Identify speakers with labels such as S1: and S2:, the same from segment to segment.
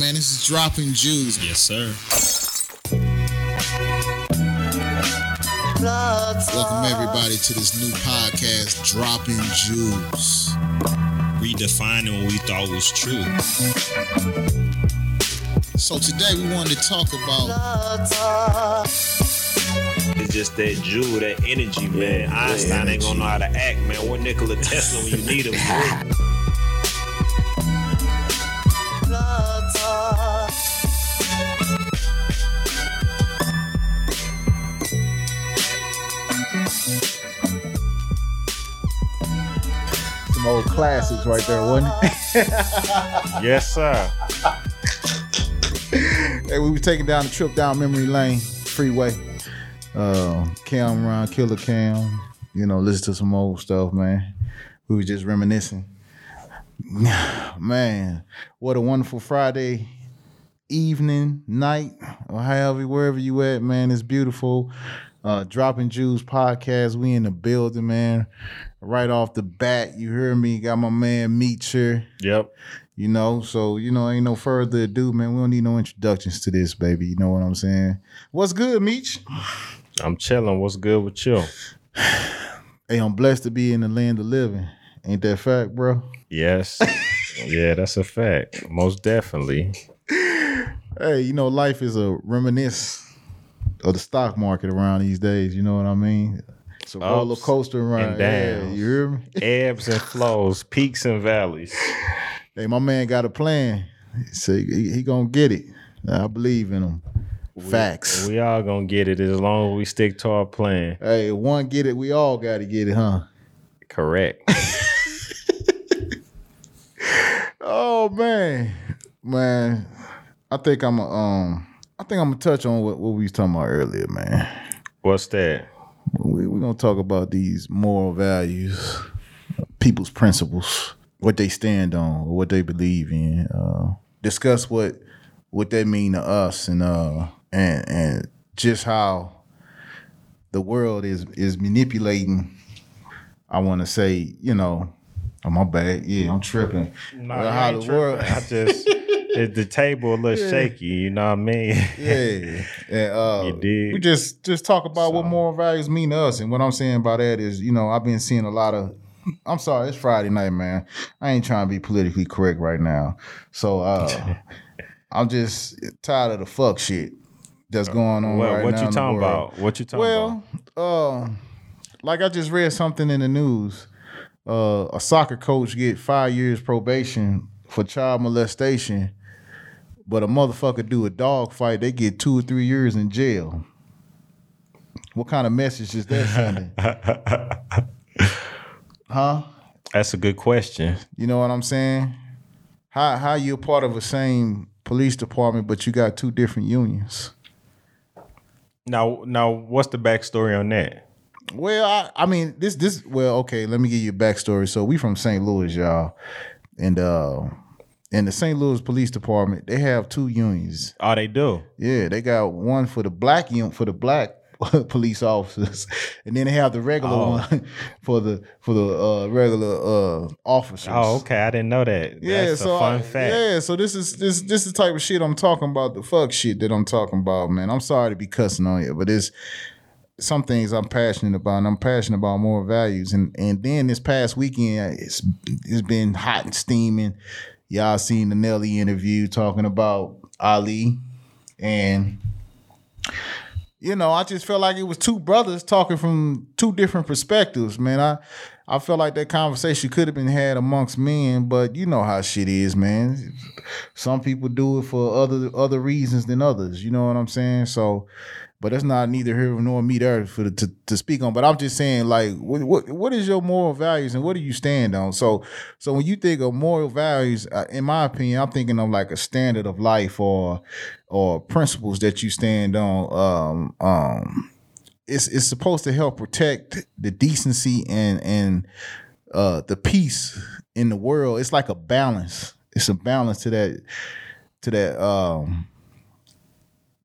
S1: man. This is Dropping Jewels.
S2: Yes, sir.
S1: Welcome everybody to this new podcast, Dropping Jewels.
S2: Redefining what we thought was true.
S1: So today we wanted to talk about
S3: It's just that Jew, that energy, man. Einstein ain't gonna know how to act, man. What Nikola Tesla when you need him?
S4: old classics right there, wasn't it?
S5: Yes, sir.
S4: hey, we were taking down the trip down memory lane freeway. Uh, Cam around Killer Cam, you know, listen to some old stuff, man. We were just reminiscing. man, what a wonderful Friday evening, night, or however, wherever you at, man. It's beautiful. Uh, Dropping Jewels podcast. We in the building, man. Right off the bat, you hear me? Got my man Meech here.
S5: Yep.
S4: You know, so you know, ain't no further ado, man. We don't need no introductions to this, baby. You know what I'm saying? What's good, Meech?
S5: I'm chilling. What's good with you?
S4: Hey, I'm blessed to be in the land of living. Ain't that fact, bro?
S5: Yes. yeah, that's a fact. Most definitely.
S4: Hey, you know, life is a reminisce of the stock market around these days. You know what I mean? It's a roller
S5: Ups
S4: coaster around.
S5: and
S4: Yeah, you hear me?
S5: Ebbs and flows, peaks and valleys.
S4: Hey, my man got a plan. So he, he gonna get it. I believe in him. Facts.
S5: We all gonna get it as long as we stick to our plan.
S4: hey, one get it, we all got to get it, huh?
S5: Correct.
S4: Oh man, man. I think I'm a, um. I think I'm gonna touch on what, what we was talking about earlier, man.
S5: What's that?
S4: We we gonna talk about these moral values, people's principles, what they stand on, or what they believe in. Uh, discuss what what they mean to us, and uh, and and just how the world is is manipulating. I want to say, you know, oh my bad. Yeah, I'm tripping. Well, how the world-
S5: I just the table a little shaky. You know what I mean?
S4: yeah, and uh,
S5: You dig?
S4: we just just talk about what moral values mean to us, and what I'm saying by that is, you know, I've been seeing a lot of. I'm sorry, it's Friday night, man. I ain't trying to be politically correct right now, so uh, I'm just tired of the fuck shit that's going on
S5: What,
S4: right
S5: what
S4: now.
S5: you
S4: in the
S5: talking about? What you talking about?
S4: Well, uh, like I just read something in the news. Uh, a soccer coach get five years probation for child molestation, but a motherfucker do a dog fight, they get two or three years in jail. What kind of message is that sending? huh?
S5: That's a good question.
S4: You know what I'm saying? How how you a part of the same police department, but you got two different unions?
S5: Now, now, what's the backstory on that?
S4: Well, I, I mean, this this well, okay. Let me give you a backstory. So we from St. Louis, y'all, and uh, in the St. Louis Police Department, they have two unions.
S5: Oh, they do.
S4: Yeah, they got one for the black union for the black police officers, and then they have the regular
S5: Oh.
S4: one for the for the uh, regular uh, officers.
S5: Oh, okay. I didn't know that.
S4: Yeah,
S5: That's
S4: so
S5: a fun
S4: I-
S5: fact.
S4: yeah, so this is this this is the type of shit I'm talking about. The fuck shit that I'm talking about, man. I'm sorry to be cussing on you, but it's some things I'm passionate about, and I'm passionate about moral values. And and then this past weekend, it's it's been hot and steaming. Y'all seen the Nelly interview talking about Ali, and you know, I just felt like it was two brothers talking from two different perspectives, man. I I felt like that conversation could have been had amongst men, but you know how shit is, man. Some people do it for other other reasons than others. You know what I'm saying? So, but that's not neither here nor me there for the, to to speak on. But I'm just saying, like, what what what is your moral values and what do you stand on? So, so when you think of moral values, uh, in my opinion, I'm thinking of like a standard of life or or principles that you stand on. Um, um, it's it's supposed to help protect the decency and and uh, the peace in the world. It's like a balance. It's a balance to that to that um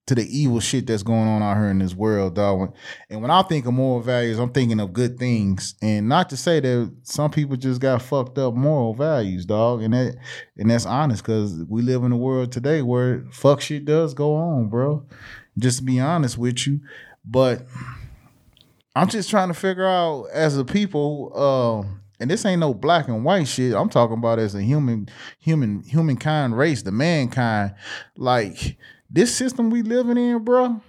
S4: to the evil shit that's going on out here in this world, dog. And when I think of moral values, I'm thinking of good things. And not to say that some people just got fucked up moral values, dog. And that and that's honest because we live in a world today where fuck shit does go on, bro. Just to be honest with you. But I'm just trying to figure out as a people, uh, and this ain't no black and white shit. I'm talking about as a human, human, humankind race, the mankind. Like this system we living in, bro.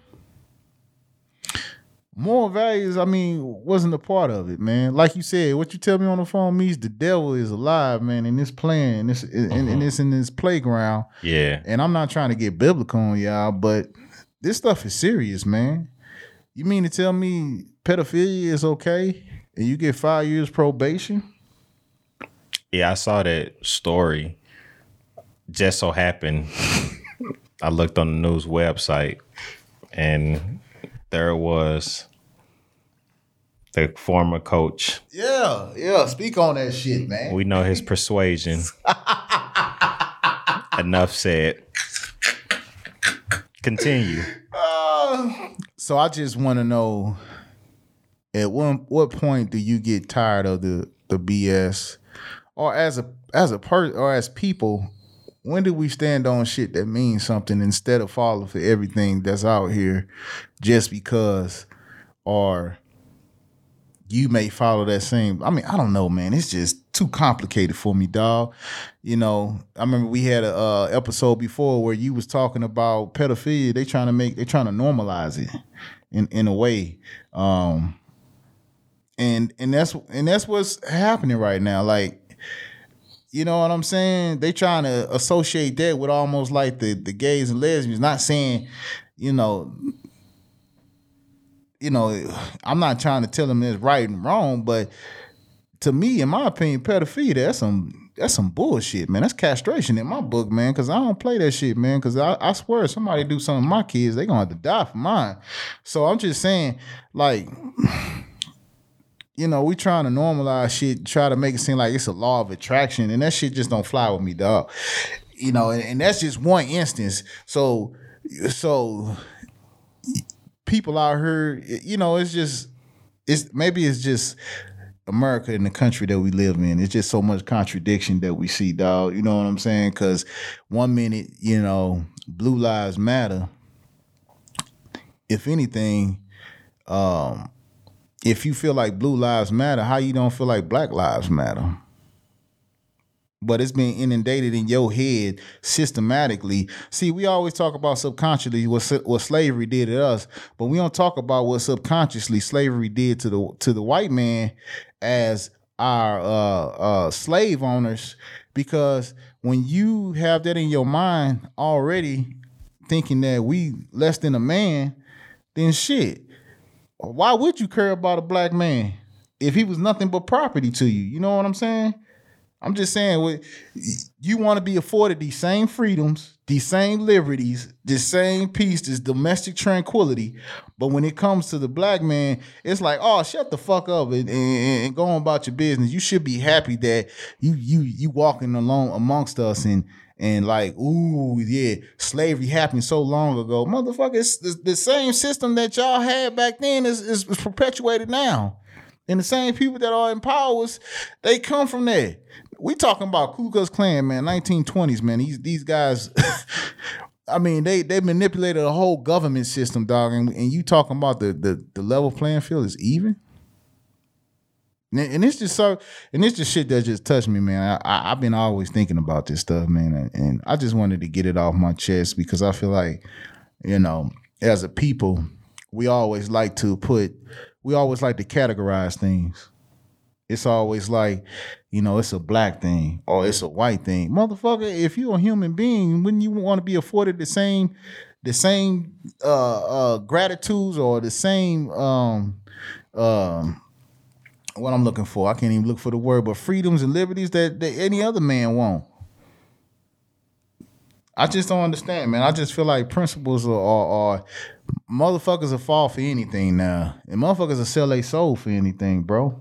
S4: Moral values, I mean, wasn't a part of it, man. Like you said, what you tell me on the phone means the devil is alive, man, and this playing, this and, and it's in this playground.
S5: Yeah.
S4: And I'm not trying to get biblical on y'all, but this stuff is serious, man. You mean to tell me pedophilia is okay and you get five years probation?
S5: Yeah, I saw that story. Just so happened, I looked on the news website, and there was the former coach.
S4: Yeah, yeah. Speak on that shit, man.
S5: We know his persuasion. Enough said. Continue.
S4: Uh, so I just want to know at one what point do you get tired of the the BS, or as a as a per or as people, when do we stand on shit that means something instead of falling for everything that's out here just because, or you may follow that same. I mean, I don't know, man. It's just too complicated for me, dog. You know, I remember we had a uh, episode before where you was talking about pedophilia. They trying to make, they trying to normalize it in in a way. Um, and and that's and that's what's happening right now. Like, you know what I'm saying? They trying to associate that with almost like the the gays and lesbians. Not saying, you know, you know, I'm not trying to tell them it's right and wrong, but to me, in my opinion, pedophilia that's some that's some bullshit, man. That's castration in my book, man. Cause I don't play that shit, man. Cause I, I swear, if somebody do something to my kids, they gonna have to die for mine. So I'm just saying, like, you know, we trying to normalize shit, try to make it seem like it's a law of attraction, and that shit just don't fly with me, dog. You know, and, and that's just one instance. So, so people out here, you know, it's just, it's maybe it's just America and the country that we live in. It's just so much contradiction that we see, dog. You know what I'm saying? Because one minute, you know, blue lives matter. If anything, um, if you feel like blue lives matter, how you don't feel like black lives matter? But it's been inundated in your head systematically. See, we always talk about subconsciously what what slavery did to us, but we don't talk about what subconsciously slavery did to the to the white man as our uh, uh, slave owners. Because when you have that in your mind already, thinking that we less than a man, then shit why would you care about a black man if he was nothing but property to you? You know what I'm saying? I'm just saying, you want to be afforded these same freedoms, these same liberties, this same peace, this domestic tranquility. But when it comes to the black man, it's like, oh, shut the fuck up and, and, and go on about your business. You should be happy that you you you walking along amongst us and and like, ooh, yeah, slavery happened so long ago. Motherfucker, it's the, the same system that y'all had back then is, is, is perpetuated now. And the same people that are in powers, they come from there. We talking about Ku Klux Klan, man, 1920s, man. These these guys, I mean, they they manipulated a whole government system, dog. And, and you talking about the, the the level playing field is even. And it's just so, and it's just shit that just touched me, man. I, have been always thinking about this stuff, man, and, and I just wanted to get it off my chest because I feel like, you know, as a people, we always like to put, we always like to categorize things. It's always like, you know, it's a black thing or it's a white thing. Motherfucker, if you're a human being, wouldn't you want to be afforded the same, the same uh, uh, gratitudes or the same um, um, what I'm looking for. I can't even look for the word, but freedoms and liberties that, that any other man won't. I just don't understand, man. I just feel like principles are, are, are motherfuckers will fall for anything now, and motherfuckers will sell their soul for anything, bro.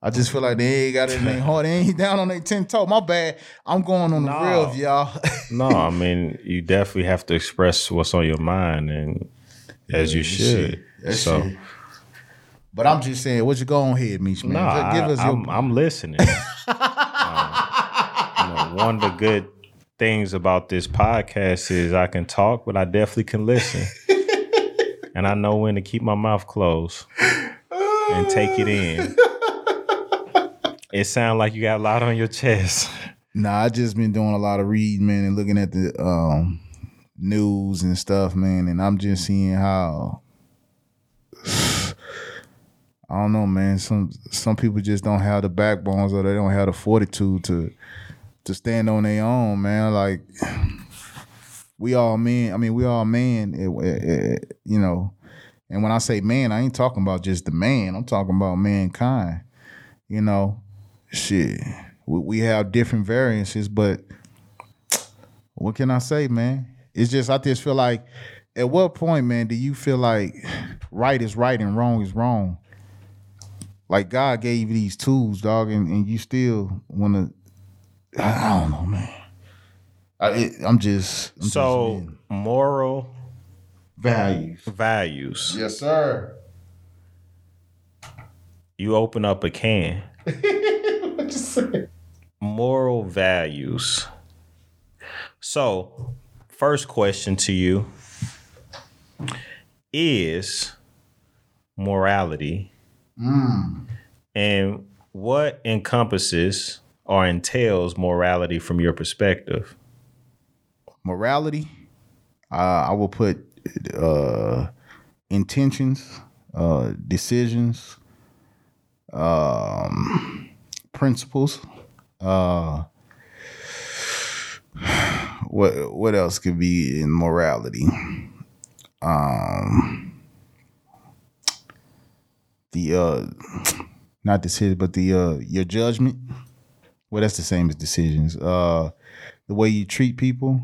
S4: I just feel like they ain't got it in their heart. They ain't down on their ten toe. My bad. I'm going on the
S5: No.
S4: real, y'all.
S5: No, I mean you definitely have to express what's on your mind, and as you should. So.
S4: But I'm just saying, what you go on ahead, Meech, man.
S5: no,
S4: Just give
S5: I,
S4: us your
S5: I'm, I'm listening. Um, you know, one of the good things about this podcast is I can talk, but I definitely can listen, and I know when to keep my mouth closed and take it in. It sounds like you got a lot on your chest.
S4: Nah, I just been doing a lot of reading, man, and looking at the um, news and stuff, man, and I'm just seeing how I don't know, man. Some some people just don't have the backbones or they don't have the fortitude to to stand on their own, man. Like we all men. I mean, we all man. It, it- it- you know, and when I say man, I ain't talking about just the man. I'm talking about mankind. You know, shit. We, we have different variances, but what can I say, man? It's just I just feel like, at what point, man, do you feel like right is right and wrong is wrong? Like God gave you these tools, dog, and, and you still want to. I, don't know, man. I, it, I'm just I'm
S5: So,
S4: being-
S5: moral
S4: values.
S5: values.
S4: Yes, sir.
S5: You open up a can.
S4: what you say?
S5: moral values. So, first question to you is morality and what encompasses or entails morality from your perspective?
S4: morality uh, i will put uh, intentions uh, decisions um, principles. Uh, what what else could be in morality? Um, the uh, not decision but the uh, your judgment. Well that's the same as decisions. Uh, the way you treat people.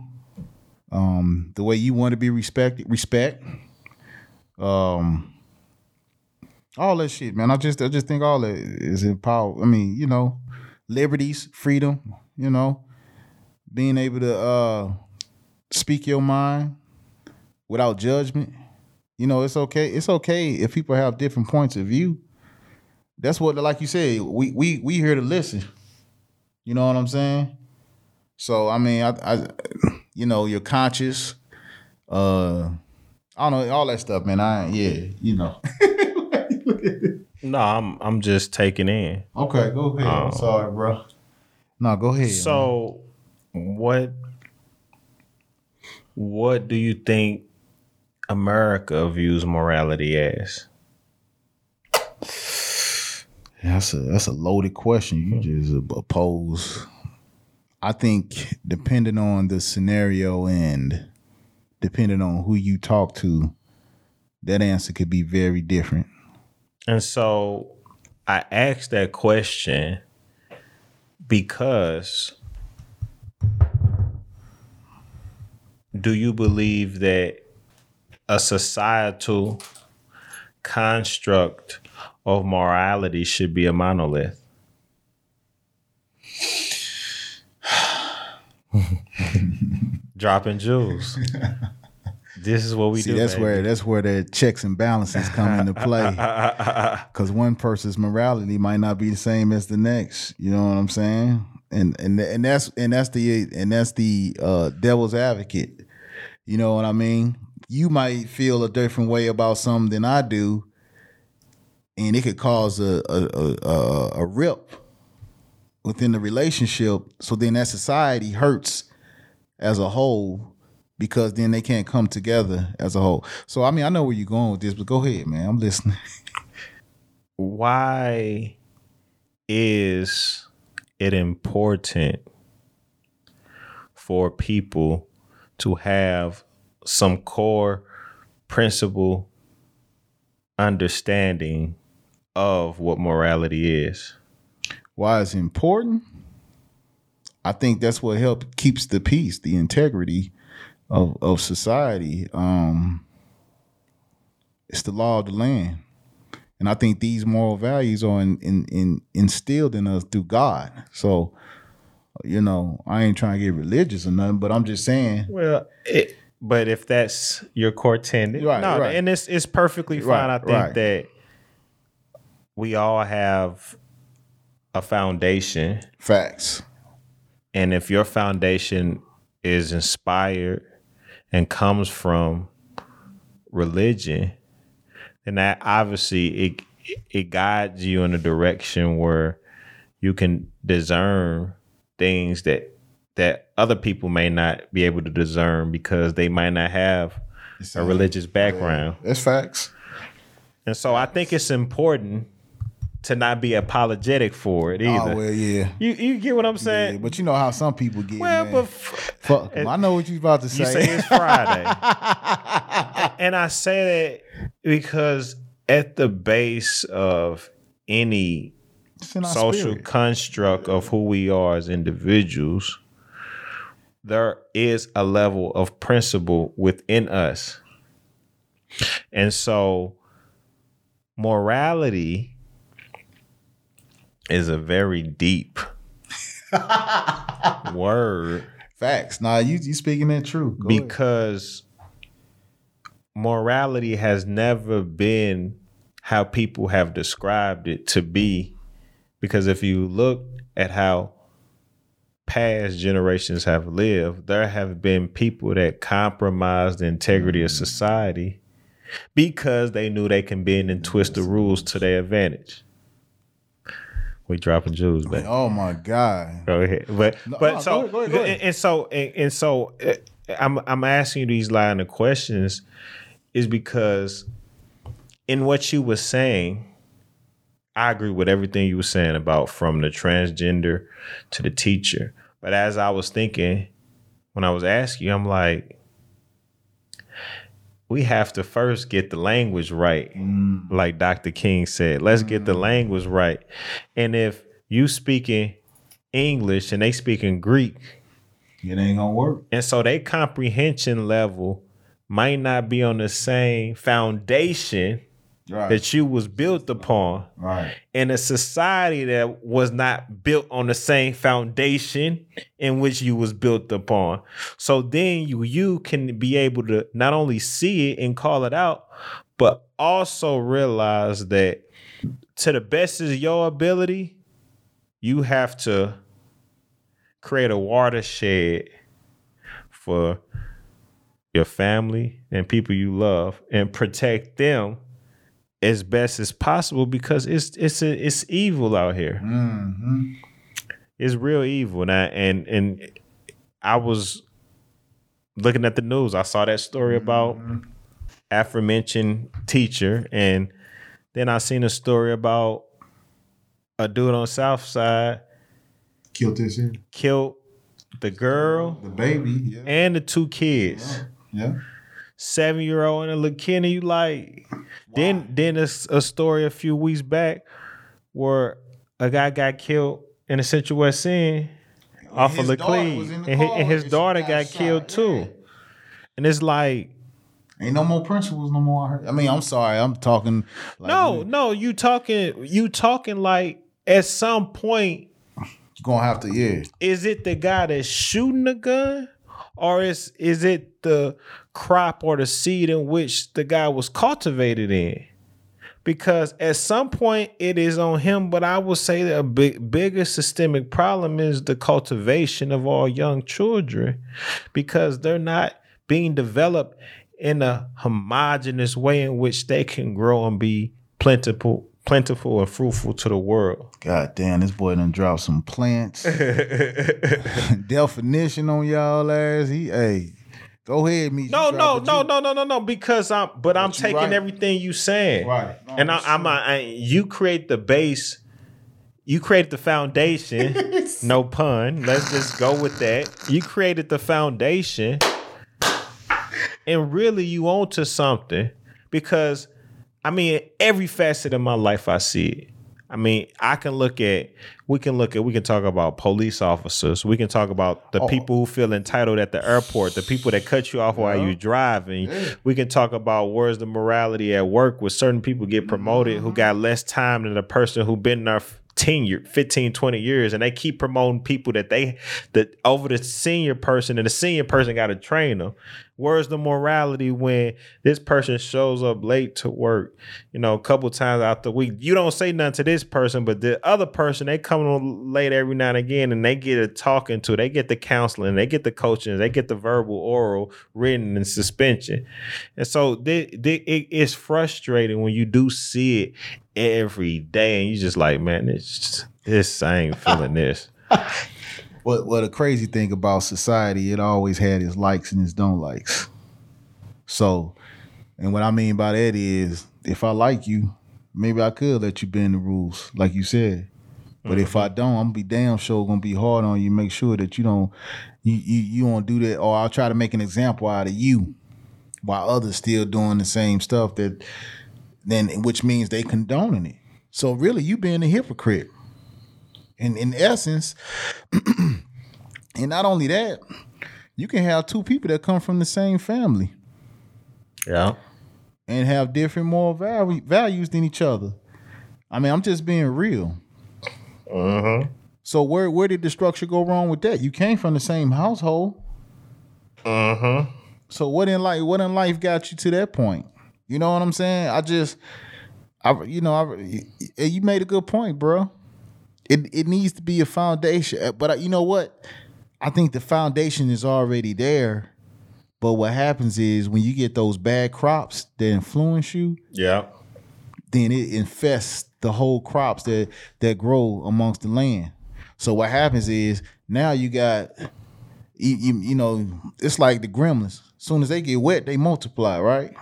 S4: Um, the way you want to be respected, respect, um, all that shit, man. I just, I just think all that is empowered. I mean, you know, liberties, freedom, you know, being able to uh, speak your mind without judgment. You know, it's okay. It's okay if people have different points of view. That's what, like you said, we we we here to listen. You know what I'm saying? So I mean, I, I you know, your conscious, uh, I don't know, all that stuff, man. I yeah, you know.
S5: No, I'm I'm just taking in.
S4: Okay, go ahead. I'm um, sorry, bro. No, go ahead. man.
S5: So, what what do you think America views morality as?
S4: that's a that's a loaded question. You hmm. just oppose. I think depending on the scenario and depending on who you talk to, that answer could be very different.
S5: And so I asked that question because do you believe that a societal construct of morality should be a monolith? Dropping jewels. This is what we
S4: See,
S5: do.
S4: that's
S5: baby.
S4: where that's where the checks and balances come into play. Because one person's morality might not be the same as the next. You know what I'm saying? And and and that's and that's the and that's the uh, devil's advocate. You know what I mean? You might feel a different way about something than I do, and it could cause a a a, a, a rip within the relationship. So then that society hurts as a whole because then they can't come together as a whole. So I mean, I know where you're going with this, but go ahead, man. I'm listening.
S5: why is it important for people to have some core principle understanding of what morality is?
S4: Why it's important? I think that's what helps keeps the peace, the integrity of of society. Um, it's the law of the land. And I think these moral values are in, in, in instilled in us through God. So, you know, I ain't trying to get religious or nothing, but I'm just saying.
S5: Well, it, but if that's your core tenet,
S4: Right,
S5: no,
S4: right.
S5: and it's it's perfectly fine.
S4: Right,
S5: I think that we all have a foundation,
S4: Facts.
S5: and if your foundation is inspired and comes from religion, then that obviously it it guides you in a direction where you can discern things that that other people may not be able to discern because they might not have a religious background.
S4: That's facts.
S5: And so I think it's important to not be apologetic for it oh, either.
S4: Oh well, yeah.
S5: You you get what I'm saying? yeah.
S4: But you know how some people get.
S5: well,
S4: man.
S5: but f-
S4: fuck. I know what you're about to
S5: you
S4: say.
S5: say it's Friday. and I say that because at the base of any
S4: It's in our
S5: social
S4: spirit.
S5: construct of who we are as individuals, there is a level of principle within us. And so morality is a very deep word
S4: Facts. Nah, you you speaking that true. Go ahead.
S5: because morality has never been how people have described it to be because if you look at how past generations have lived there have been people that compromised the integrity of mm. society because they knew they can bend and twist the rules to their advantage we dropping jewels back
S4: Oh my god.
S5: Go ahead, but
S4: No,
S5: but
S4: no,
S5: so
S4: go ahead, go ahead, go ahead.
S5: And, and so and, and so uh, I'm I'm asking you these line of questions is because in what you were saying, I agree with everything you were saying about from the transgender to the teacher. But as I was thinking, when I was asking you, I'm like, we have to first get the language right, mm. like Dr. King said. Let's get the mm. language right. And if you speaking English and they speaking Greek,
S4: It ain't gonna work.
S5: and so they comprehension level might not be on the same foundation
S4: Right.
S5: that you was built upon
S4: right.
S5: in a society that was not built on the same foundation in which you was built upon. So then you you can be able to not only see it and call it out, but also realize that to the best of your ability, you have to create a watershed for your family and people you love and protect them as best as possible because it's it's a, it's evil out here.
S4: Mm-hmm.
S5: It's real evil, and I, and and I was looking at the news. I saw that story about aforementioned teacher, and then I seen a story about a dude on South Side
S4: Killed this
S5: killed the girl
S4: The baby. Yeah.
S5: and the two kids.
S4: Yeah.
S5: Seven year old and a little kid, and you like then then a, a story a few weeks back where a guy got killed in the Central West End off of
S4: his
S5: Laclede,
S4: the
S5: and, and his
S4: and
S5: daughter
S4: got
S5: got killed
S4: yeah.
S5: too. And it's like,
S4: Ain't no more principles no more. I heard. I mean, I'm sorry. I'm talking. Like,
S5: no,
S4: you
S5: no, you talking, you talking like at some point,
S4: gonna have to. Yeah.
S5: is it the guy that's shooting the gun, or is is it the crop or the seed in which the guy was cultivated in? Because at some point it is on him, but I would say that a big bigger systemic problem is the cultivation of all young children, because they're not being developed in a homogenous way in which they can grow and be plentiful, plentiful and fruitful to the world.
S4: God damn, this boy done dropped some plants. Definition on y'all ass. He, hey, go ahead, me.
S5: No, no, no, no, no, no, no. Because I'm, but I'm taking
S4: right.
S5: everything you saying,
S4: Right. No,
S5: and I, I'm,
S4: true.
S5: I, you create the base, you create the foundation. no pun. Let's just go with that. You created the foundation, and really, you own to something because, I mean, every facet of my life, I see it. I mean, I can look at we can look at we can talk about police officers. We can talk about the
S4: Oh.
S5: people who feel entitled at the airport, the people that cut you off while you're driving. We can talk about where's the morality at work where certain people get promoted who mm-hmm. got less time than the person who been there 10 year 15 20 years and they keep promoting people that they that over the senior person and the senior person got to train them where's the morality when this person shows up late to work you know a couple times out the week? You don't say nothing to this person but the other person they come on late every now and again and they get a talking to they get the counseling they get the coaching they get the verbal oral written and suspension. And so it, it's frustrating when you do see it every day and you just like man it's just, this ain't feeling this
S4: What what a crazy thing about society, it always had its likes and its don't likes. So, and what I mean by that is if I like you, maybe I could let you bend the rules, like you said. But if I mm-hmm. don't, I'm gonna be damn sure gonna be hard on you. Make sure that you don't you you you won't do that, or I'll try to make an example out of you, while others still doing the same stuff that then which means they condoning it. So really, you being a hypocrite. In in essence, and not only that, you can have two people that come from the same family
S5: yeah
S4: and have different moral value, values than each other. I mean, I'm just being real.
S5: uh-huh
S4: So where where did the structure go wrong with that? You came from the same household.
S5: uh-huh
S4: So what in life what in life got you to that point? You know what I'm saying? I just I you know, I you made a good point, bro. It it needs to be a foundation, uh, but I, you know what? I think the foundation is already there. But what happens is when you get those bad crops that influence you,
S5: yeah
S4: then it infests the whole crops that that grow amongst the land. So what happens is now you got you, you, you know it's like the gremlins. As soon as they get wet, they multiply, right?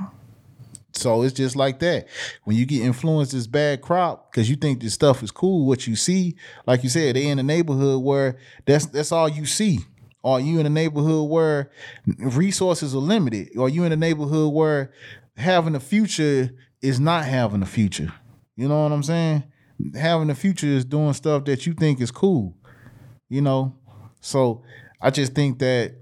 S4: So it's just like that. When you get influenced this bad crop because you think this stuff is cool, what you see, like you said, they in a neighborhood where that's that's all you see. Are you in a neighborhood where resources are limited? Or you in a neighborhood where having a future is not having a future? You know what I'm saying? Having a future is doing stuff that you think is cool. You know? So I just think that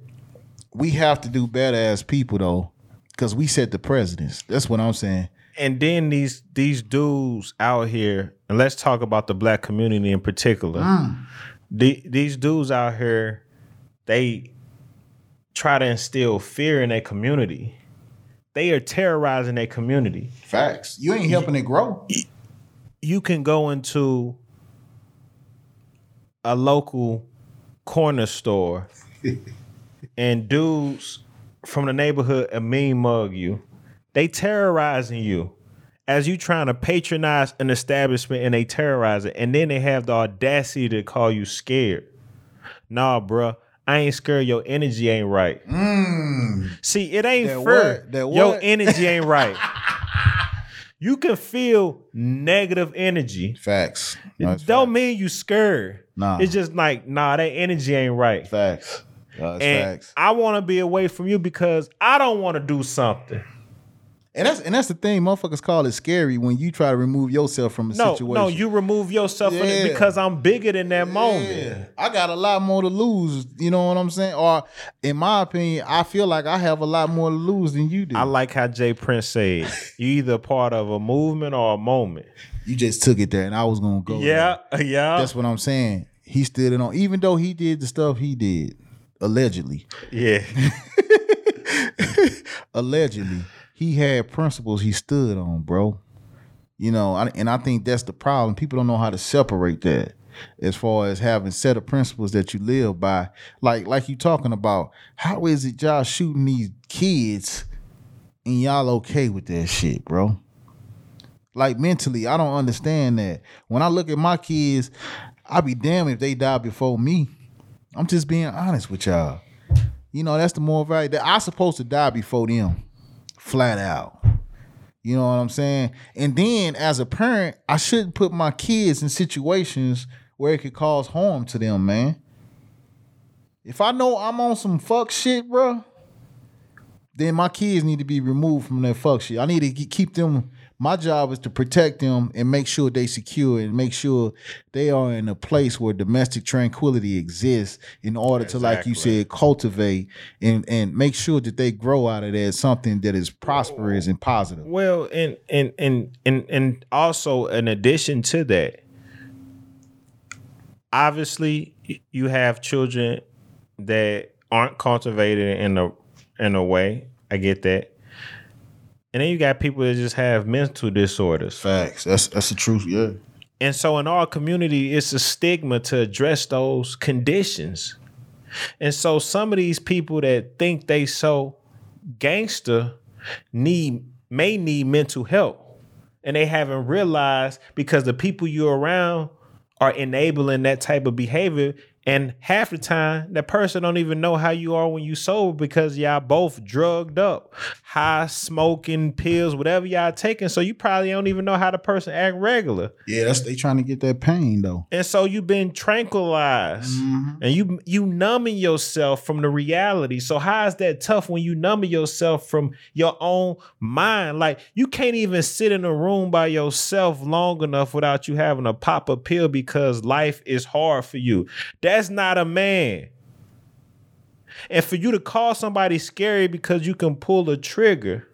S4: we have to do better as people though. Cause we set the precedents. That's what I'm saying.
S5: and then these these dudes out here, and let's talk about the black community in particular. Mm. The, these dudes out here, they try to instill fear in their community. They are terrorizing their community.
S4: Facts. You ain't helping it grow.
S5: You can go into a local corner store and dudes from the neighborhood a mean mug you. They terrorizing you as you trying to patronize an establishment and they terrorize it. And then they have the audacity to call you scared. Nah, bruh. I ain't scared. Your energy ain't right. Mm. See, it ain't
S4: That
S5: fair.
S4: what? That
S5: Your energy ain't right. you can feel negative energy.
S4: Facts. No, it's
S5: Don't
S4: facts.
S5: mean you scared.
S4: Nah.
S5: It's just like, nah, that energy ain't right.
S4: facts. No,
S5: And
S4: facts.
S5: I want to be away from you because I don't want to do something.
S4: And that's and that's the thing, motherfuckers call it scary when you try to remove yourself from a
S5: No,
S4: situation.
S5: no, you remove yourself from it because I'm bigger than that moment.
S4: I got a lot more to lose. You know what I'm saying? Or in my opinion, I feel like I have a lot more to lose than you do.
S5: I like how J. Prince said, you either part of a movement or a moment.
S4: you just took it there, and I was gonna go.
S5: Yeah, yeah.
S4: That's what I'm saying. He stood it on, even though he did the stuff he did, allegedly.
S5: yeah.
S4: allegedly, he had principles he stood on, bro. You know, and I think that's the problem. People don't know how to separate that as far as having set of principles that you live by. Like, like you talking about, how is it y'all shooting these kids and y'all okay with that shit, bro? Like mentally, I don't understand that. When I look at my kids, I'd be damned if they die before me. I'm just being honest with y'all. You know, that's the more value that I supposed to die before them. Flat out. You know what I'm saying? And then as a parent, I shouldn't put my kids in situations where it could cause harm to them, man. If I know I'm on some fuck shit, bro, then my kids need to be removed from that fuck shit. I need to keep them My job is to protect them and make sure they secure and make sure they are in a place where domestic tranquility exists in order to, like you said, cultivate and and make sure that they grow out of that something that is prosperous and positive.
S5: Well, and and and and and also in addition to that, obviously you have children that aren't cultivated in a in a way. I get that. And then you got people that just have mental disorders.
S4: Facts. That's that's the truth. Yeah.
S5: And so in our community, it's a stigma to address those conditions. And so some of these people that think they so gangster need may need mental help. And they haven't realized because the people you're around are enabling that type of behavior. And half the time, that person don't even know how you are when you sober because y'all both drugged up, high smoking pills, whatever y'all taking. So you probably don't even know how the person act regular.
S4: Yeah, that's they trying to get that pain though.
S5: And so you've been tranquilized mm-hmm. and you you numbing yourself from the reality. So how is that tough when you numbing yourself from your own mind? Like you can't even sit in a room by yourself long enough without you having a pop a pill because life is hard for you. That's not a man. And for you to call somebody scary because you can pull a trigger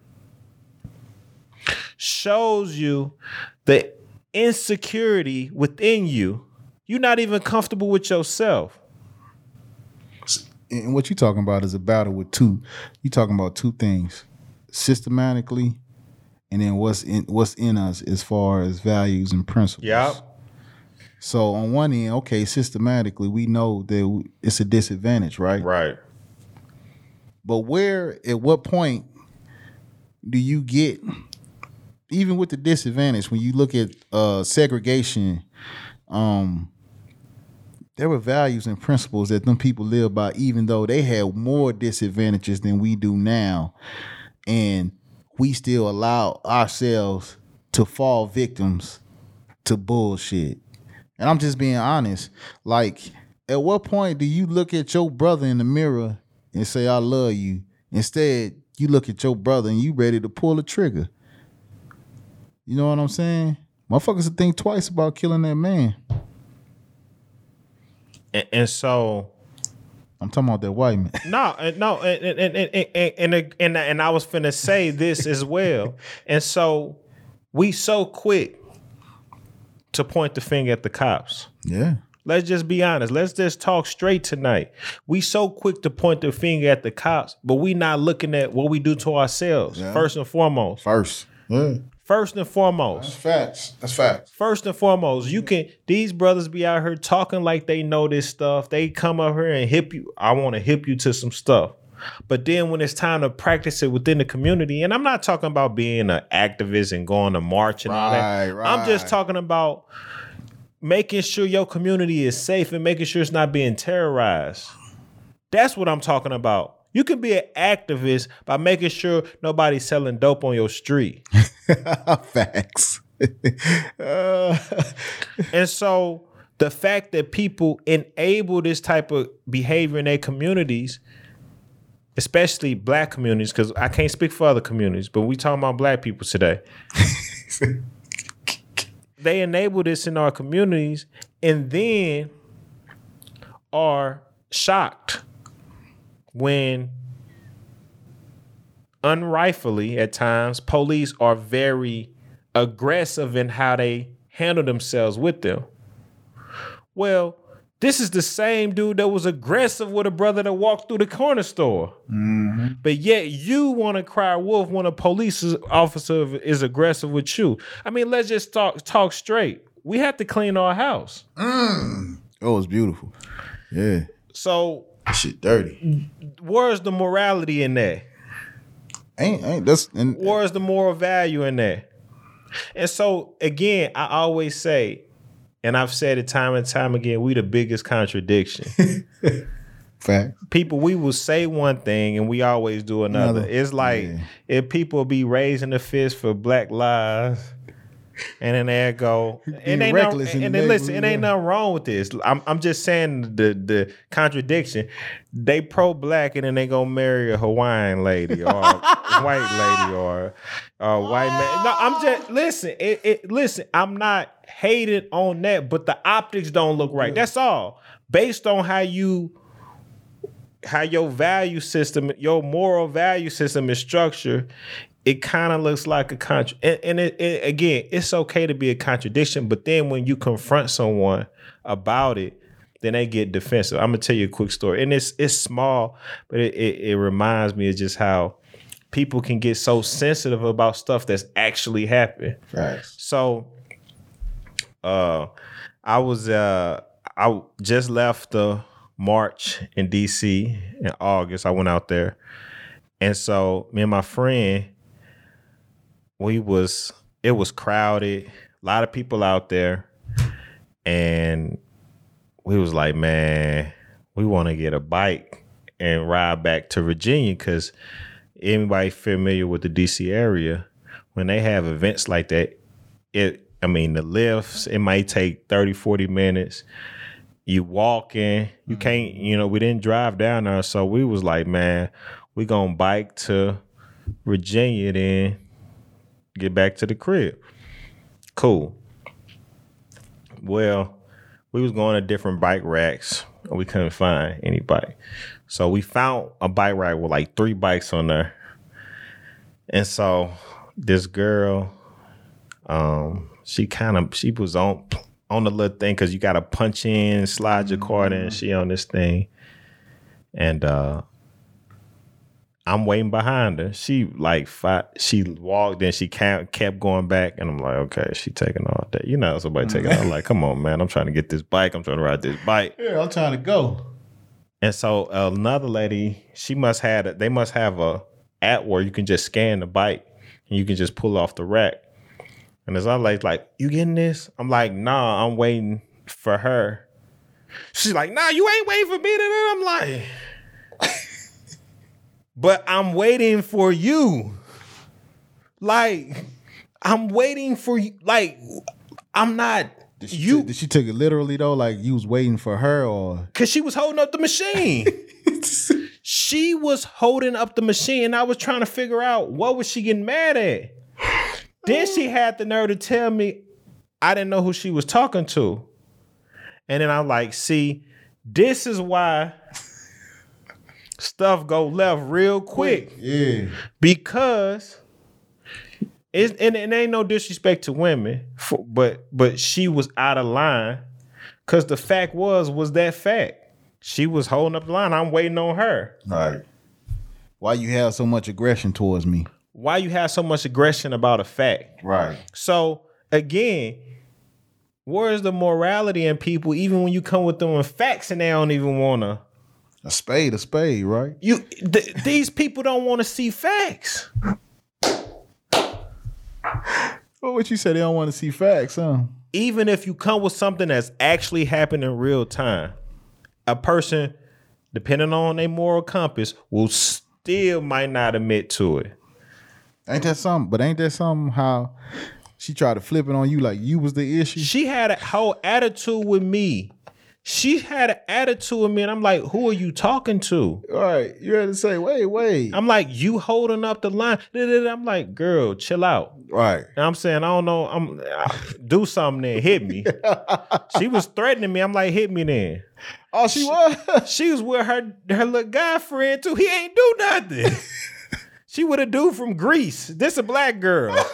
S5: shows you the insecurity within you. You're not even comfortable with yourself.
S4: And what you're talking about is a battle with two. You're talking about two things, systematically, and then what's in what's in us as far as values and principles. So on one end, okay, systematically, we know that it's a disadvantage, right?
S5: Right.
S4: But where, at what point do you get, even with the disadvantage, when you look at uh, segregation, um, there were values and principles that them people lived by, even though they had more disadvantages than we do now, and we still allow ourselves to fall victims to bullshit. And I'm just being honest. Like, at what point do you look at your brother in the mirror and say, I love you? Instead, you look at your brother and you ready to pull the trigger. You know what I'm saying? Motherfuckers would think twice about killing that man.
S5: And, and so
S4: I'm talking about that white man.
S5: no, no, and and and and and, and, and, and I was finna say this as well. And so we so quick to point the finger at the cops.
S4: Yeah.
S5: Let's just be honest. Let's just talk straight tonight. We so quick to point the finger at the cops, but we not looking at what we do to ourselves first and foremost.
S4: First. Yeah.
S5: First and foremost.
S4: facts. That's facts.
S5: First and foremost, you can these brothers be out here talking like they know this stuff. They come up here and hip you. I want to hip you to some stuff. But then when it's time to practice it within the community, and I'm not talking about being an activist and going to march and all that.
S4: Right,
S5: I'm just talking about making sure your community is safe and making sure it's not being terrorized. That's what I'm talking about. You can be an activist by making sure nobody's selling dope on your street.
S4: facts. Uh,
S5: And so the fact that people enable this type of behavior in their communities, especially black communities, because I can't speak for other communities, but we talking about black people today. they enable this in our communities and then are shocked when unrightfully at times police are very aggressive in how they handle themselves with them. Well, this is the same dude that was aggressive with a brother that walked through the corner store. Mm-hmm. But yet you want to cry wolf when a police officer is aggressive with you. I mean, let's just talk talk straight. We have to clean our house. Mm.
S4: oh, it's beautiful. Yeah.
S5: So
S4: That shit dirty.
S5: where's the morality in that?
S4: Ain't ain't that's and
S5: Where's the moral value in that? And so again, I always say, and I've said it time and time again, we the biggest contradiction.
S4: fact.
S5: people we will say one thing and we always do another.
S4: Another.
S5: It's like
S4: Yeah.
S5: if people be raising the fist for black lives And then they go, and they
S4: reckless
S5: no,
S4: in
S5: and then listen, it ain't nothing wrong with this. I'm I'm just saying the the contradiction. They pro black and then they gonna marry a Hawaiian lady or a white lady or a white man. No, I'm just listen. It, it listen. I'm not hated on that, but the optics don't look right. That's all. Based on how you how your value system, your moral value system is structured, it kind of looks like a contra. And, and it, it, again, it's okay to be a contradiction, but then when you confront someone about it, then they get defensive. I'm gonna tell you a quick story, and it's it's small, but it, it, it reminds me of just how people can get so sensitive about stuff that's actually happened.
S4: Facts.
S5: So, uh, I was uh, I just left the march in DC in August. I went out there, and so me and my friend, we was it was crowded, a lot of people out there, and we was like, man, we want to get a bike and ride back to Virginia because anybody familiar with the DC area, when they have events like that, it I mean the lifts, it might take 30, 40 minutes. You walking, you mm-hmm. can't, you know, we didn't drive down there. So we was like, man, we gonna bike to Virginia then get back to the crib. Cool. Well, we was going to different bike racks and we couldn't find any bike. So we found a bike rack with like three bikes on there. And so this girl, um, she kind of she was on on the little thing because you gotta punch in, slide your card in, she on this thing. And uh I'm waiting behind her. She like fight, she walked and she kept kept going back, and I'm like, okay, she taking all day. You know, somebody mm. taking. I'm like, come on, man, I'm trying to get this bike. I'm trying to ride this bike.
S4: Yeah, I'm trying to go.
S5: And so another lady, she must had a, they must have a app where you can just scan the bike and you can just pull off the rack. And other lady like, you getting this? I'm like, nah, I'm waiting for her. She's like, nah, you ain't waiting for me. And I'm like, but I'm waiting for you. Like, I'm waiting for you. Like, I'm not
S4: Did she,
S5: you
S4: did she take it literally though? Like you was waiting for her or
S5: Cause she was holding up the machine. she was holding up the machine. And I was trying to figure out what was she getting mad at. then she had the nerve to tell me I didn't know who she was talking to. And then I'm like, see, this is why stuff go left real quick
S4: Yeah.
S5: because it's, and, and ain't no disrespect to women, for, but but she was out of line because the fact was was that fact. She was holding up the line. I'm waiting on her.
S4: Right. Why you have so much aggression towards me?
S5: Why you have so much aggression about a fact?
S4: Right.
S5: So again, where is the morality in people? Even when you come with them with facts and they don't even wanna.
S4: A spade, a spade, right?
S5: You th- these people don't want to see facts.
S4: Well, what you say? they don't want to see facts, huh?
S5: even if you come with something that's actually happened in real time, a person, depending on their moral compass, will still might not admit to it.
S4: Ain't that something? But ain't that something how she tried to flip it on you like you was the issue?
S5: She had a whole attitude with me. She had an attitude with me, and I'm like, who are you talking to?
S4: All right. You had to say, wait, wait.
S5: I'm like, you holding up the line. I'm like, girl, chill out.
S4: right.
S5: And I'm saying, I don't know. I'm do something then, hit me. she was threatening me. I'm like, hit me then.
S4: Oh, she was.
S5: She was with her her little guy friend too. He ain't do nothing. she with a dude from Greece. This a black girl.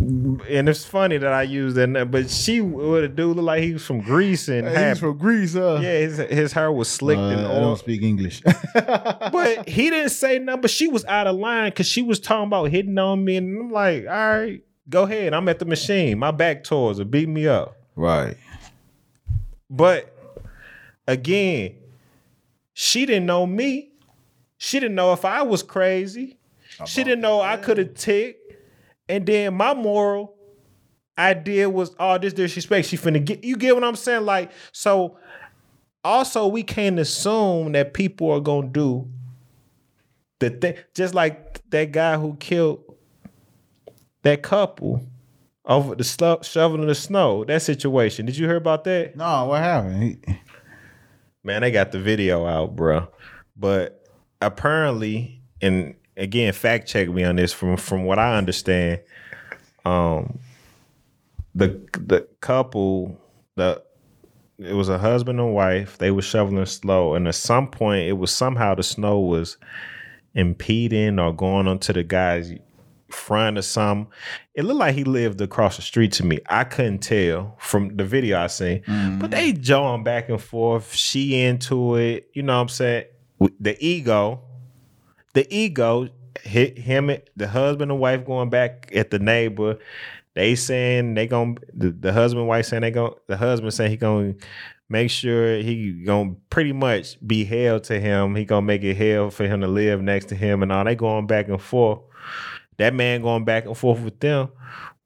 S5: and it's funny that I used that, but she with a dude look like he was from Greece and
S4: Hey,
S5: had,
S4: He's from Greece, huh?
S5: yeah, his, his hair was slicked
S4: Uh,
S5: and
S4: I
S5: all.
S4: don't speak English.
S5: But he didn't say nothing. But she was out of line because she was talking about hitting on me, and I'm like, all right, go ahead. I'm at the machine. My back towards her. Beat me up.
S4: right.
S5: But again, she didn't know me. She didn't know if I was crazy. She didn't know I could have ticked. And then my moral idea was all this disrespect. She finna get you get what I'm saying? Like, so also we can't assume that people are gonna do the thing just like that guy who killed that couple over the slo- shoveling the snow. That situation. Did you hear about that?
S4: No, what happened? He,
S5: Man, they got the video out, bro. But apparently, and again, fact check me on this. From from what I understand, um, the the couple, the it was a husband and wife. They were shoveling snow, and at some point, it was somehow the snow was impeding or going onto the guy's front or something. It looked like he lived across the street to me. I couldn't tell from the video I seen, but they jawing back and forth. She into it, you know what I'm saying? The ego, the ego hit him, the husband and wife going back at the neighbor. They saying they gonna the, the husband and wife saying they going the husband saying he gonna make sure he gonna pretty much be hell to him. He gonna make it hell for him to live next to him and all. They going back and forth. That man going back and forth with them.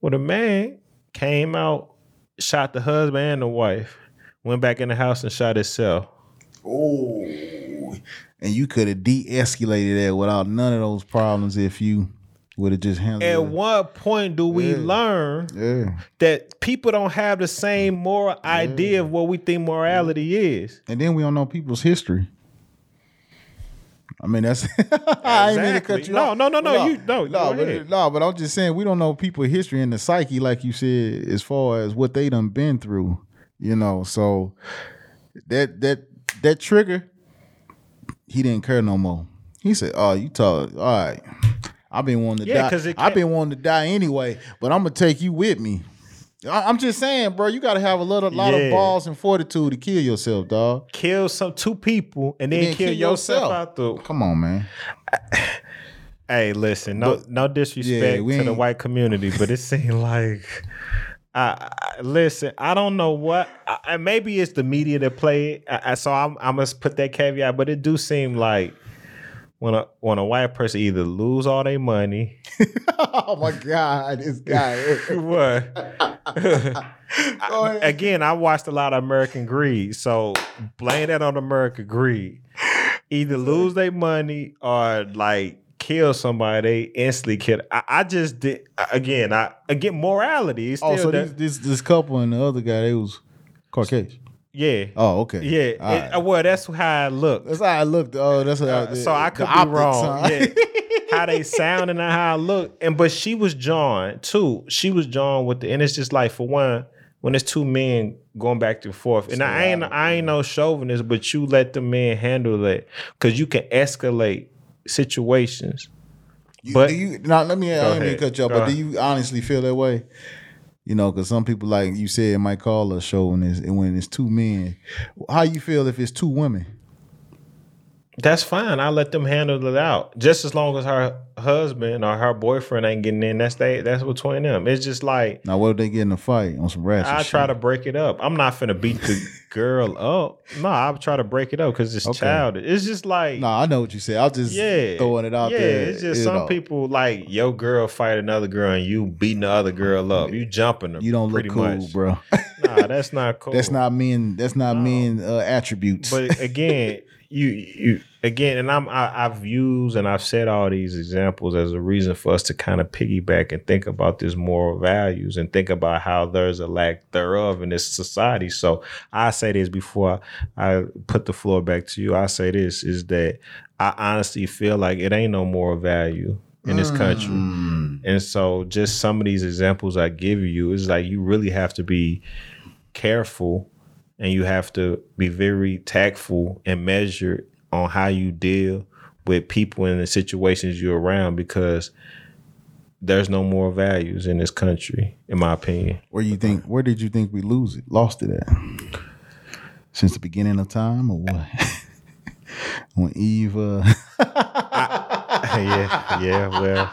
S5: Well, the man came out, shot the husband and the wife, went back in the house and shot himself.
S4: oh, and you could have de-escalated that without none of those problems if you would have just handled it.
S5: At
S4: it.
S5: what point do we
S4: Yeah.
S5: learn
S4: Yeah,
S5: that people don't have the same moral idea of what we think morality is?
S4: and then we don't know people's history. I mean, that's I ain't mean to cut you
S5: No,
S4: off.
S5: no, no, no,
S4: But
S5: you- no,
S4: no, but, no. But I'm just saying we don't know people's history and the psyche, like you said, as far as what they done been through. You know, so that that that trigger, he didn't care no more. He said, "Oh, you talk all right." I've been wanting to
S5: Yeah,
S4: die. I've been wanting to die anyway, but I'm gonna take you with me. I- I'm just saying, bro. You got to have a little, lot
S5: Yeah.
S4: of balls and fortitude to kill yourself, dog.
S5: Kill some two people and then,
S4: then
S5: kill,
S4: kill
S5: yourself,
S4: yourself.
S5: out the.
S4: Come on, man.
S5: Hey, listen, no,
S4: But-
S5: no disrespect
S4: Yeah,
S5: to the white community, but it seemed like. I, I listen. I don't know what. I, maybe it's the media that play it. I, I, so I'm, I must put that caveat. But it do seem like when a when a white person either lose all their money,
S4: oh my god, this guy.
S5: what? I- again, I watched a lot of American Greed, so blame that on American Greed. Either lose their money or like kill somebody, they instantly kill. I, I just did again. I again morality. is
S4: oh, so this, this this couple and the other guy, they was Caucasian.
S5: yeah,
S4: Oh, okay.
S5: yeah. It-
S4: right.
S5: well, that's how I look.
S4: That's how I looked. Oh, that's how.
S5: Uh, so I could be wrong. Yeah. how they sound and how I look. And but she was John too. She was John with the and it's just like for one, when it's two men going back and forth. And I ain't I ain't no chauvinist, but you let the man handle it. Cause you can escalate situations.
S4: You-
S5: But-
S4: do you now let me. I don't mean
S5: ahead.
S4: to cut you off, but do you honestly feel that way? You know, because some people, like you said, might call a show when it's when it's two men. How you feel if it's two women?
S5: That's fine. I let them handle it out. Just as long as her husband or her boyfriend ain't getting in, that's they that's between them. It's just like
S4: Now, what if they get in a fight on some ratchet?
S5: I try
S4: shit?
S5: to break it up. I'm not finna beat the girl up. No, I try to break it up because it's
S4: Okay.
S5: childish. It's just like
S4: No, I know what you said. I'm just
S5: yeah,
S4: throwing it out
S5: yeah,
S4: there.
S5: it's just
S4: you
S5: some
S4: know.
S5: people like your girl fight another girl and you beating the other girl up. You jumping her.
S4: You don't look
S5: pretty
S4: cool,
S5: much.
S4: bro.
S5: Nah, that's not cool.
S4: That's not men. That's not
S5: No.
S4: men uh, attributes.
S5: But again, you you again, and I'm I, I've used and I've said all these examples as a reason for us to kind of piggyback and think about these moral values and think about how there's a lack thereof in this society. So I say this before I put the floor back to you. I say this is that I honestly feel like it ain't no moral value in this country.
S4: Mm.
S5: And so just some of these examples I give you is like you really have to be careful and you have to be very tactful and measured on how you deal with people in the situations you're around because there's no more values in this country, in my opinion.
S4: Where you think? Where did you think we lose it? Lost it at? Since the beginning of time, or what? when Eve, uh,
S5: yeah, yeah, well.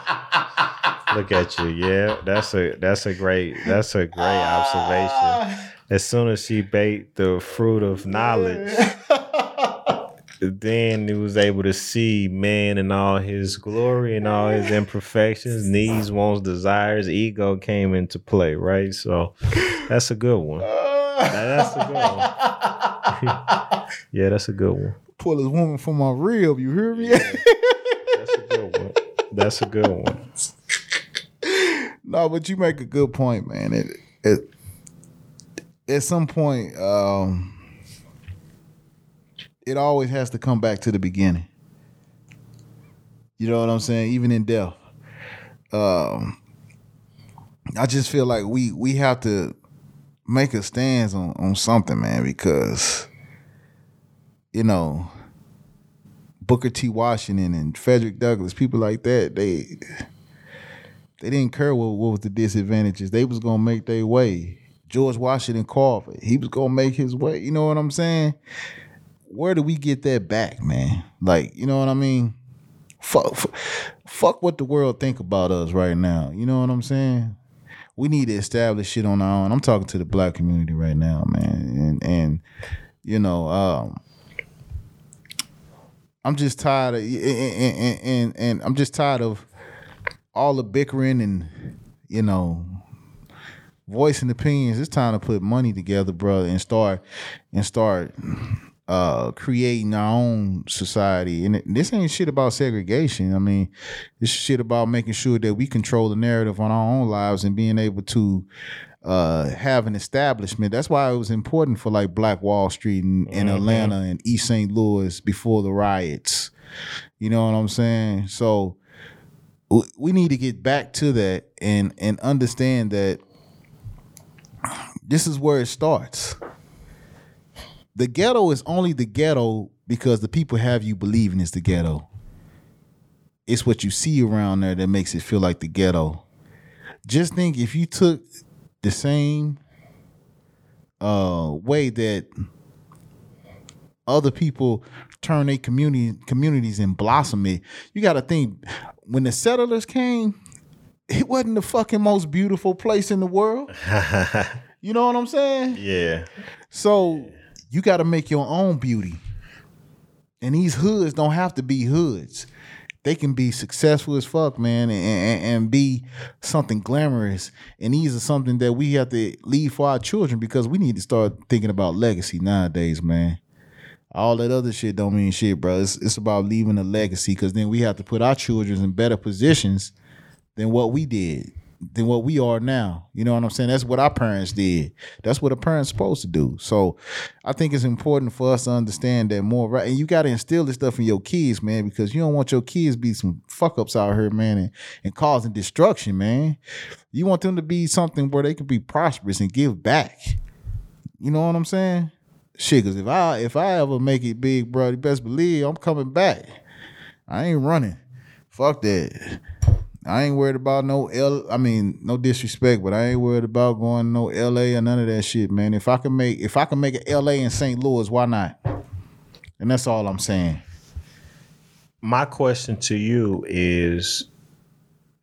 S5: Look at you. Yeah, that's a that's a great that's a great observation. As soon as she baked the fruit of knowledge, then he was able to see man in all his glory and all his imperfections, needs, wants, desires, ego came into play, right? So that's a good one. That's a good one. yeah, that's a good one.
S4: pull this woman from my rib. You hear me?
S5: That's a good one. That's a good one.
S4: No, but you make a good point, man. It, it at some point, um, it always has to come back to the beginning. You know what I'm saying? Even in death, um, I just feel like we we have to make a stance on on something, man, because you know Booker T. Washington and Frederick Douglass, people like that, they they didn't care what, what was the disadvantages. They was gonna make their way. George Washington Carver, he was gonna make his way. You know what I'm saying? Where do we get that back, man? Like, you know what I mean? Fuck, fuck, what the world think about us right now. You know what I'm saying? We need to establish shit on our own. I'm talking to the black community right now, man, and and you know, um, I'm just tired of and, and, and, and I'm just tired of all the bickering and you know voicing opinions. It's time to put money together, brother, and start and start uh creating our own society. And this ain't shit about segregation. I mean, this shit about making sure that we control the narrative on our own lives and being able to uh have an establishment. That's why it was important for like Black Wall Street in, in Atlanta and East St. Louis before the riots. You know what I'm saying? So we need to get back to that and and understand that this is where it starts. The ghetto is only the ghetto because the people have you believing it's the ghetto. It's what you see around there that makes it feel like the ghetto. Just think if you took the same uh, way that other people turn their community communities and blossom it, you got to think when the settlers came, it wasn't the fucking most beautiful place in the world. you know what I'm saying?
S5: Yeah.
S4: So you got to make your own beauty. And these hoods don't have to be hoods. They can be successful as fuck, man, and, and, and be something glamorous. And these are something that we have to leave for our children because we need to start thinking about legacy nowadays, man. All that other shit don't mean shit, bro. It's, it's about leaving a legacy because then we have to put our children in better positions than what we did, than what we are now. You know what I'm saying? That's what our parents did. That's what a parent's supposed to do. So I think it's important for us to understand that more, right? And you got to instill this stuff in your kids, man, because you don't want your kids be some fuck ups out here, man, and, and causing destruction, man. You want them to be something where they can be prosperous and give back. You know what I'm saying? Shit, cause if I if I ever make it big, bro, you best believe I'm coming back. I ain't running. Fuck that. I ain't worried about no L. I mean, no disrespect, but I ain't worried about going no L.A. or none of that shit, man. If I can make if I can make it L.A. and St. Louis, why not? And that's all I'm saying.
S5: My question to you is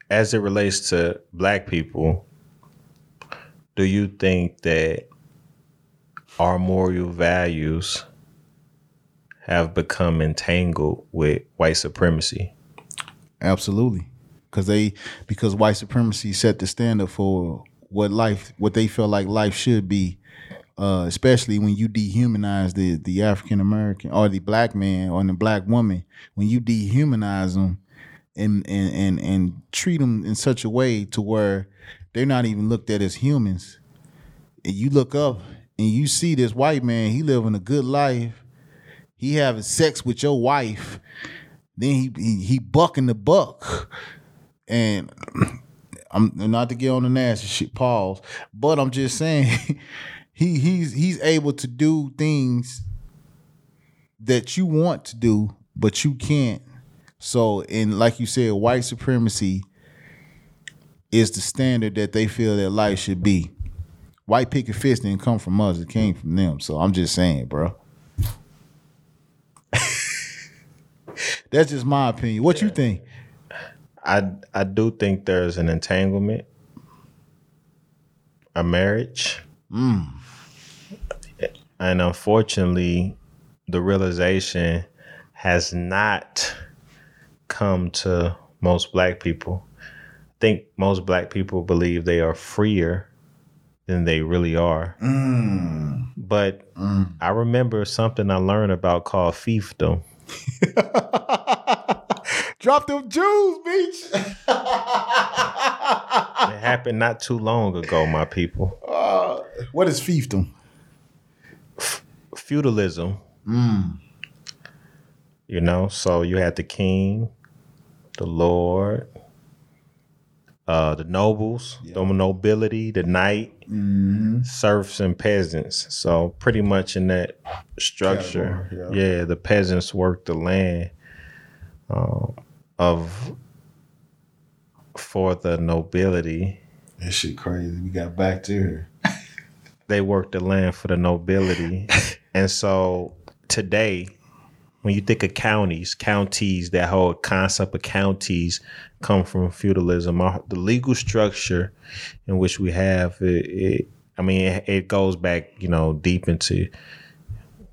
S5: as it relates to black people, do you think that our moral values have become entangled with white supremacy?
S4: Absolutely, because they because white supremacy set the standard for what life what they feel like life should be. Uh, especially when you dehumanize the the African American or the black man or the black woman, when you dehumanize them and and and and treat them in such a way to where they're not even looked at as humans, and you look up and you see this white man, he living a good life, he having sex with your wife, then he he, he bucking the buck, and I'm not to get on the nasty shit, pause, but I'm just saying, he he's he's able to do things that you want to do, but you can't. So, and like you said, white supremacy is the standard that they feel that life should be. White picket fist didn't come from us; it came from them. So I'm just saying, bro. That's just my opinion. What you think?
S5: I I do think there's an entanglement, a marriage, mm. and unfortunately, the realization has not come to most black people. I think most black people believe they are freer than they really are. Mm. But mm. I remember something I learned about called fiefdom.
S4: Drop them jewels, bitch.
S5: It happened not too long ago, my people.
S4: Uh, what is fiefdom?
S5: Feudalism. You know, so you had the king, the lord, uh, the nobles, the nobility, the knight, serfs, and peasants. So pretty much in that structure,
S4: Category,
S5: yeah. the peasants worked the land um, of for the nobility.
S4: That shit crazy. We got back to her.
S5: they worked the land for the nobility. and so today, when you think of counties, counties, that whole concept of counties come from feudalism. Our, the legal structure in which we have, it, it I mean, it, it goes back, you know, deep into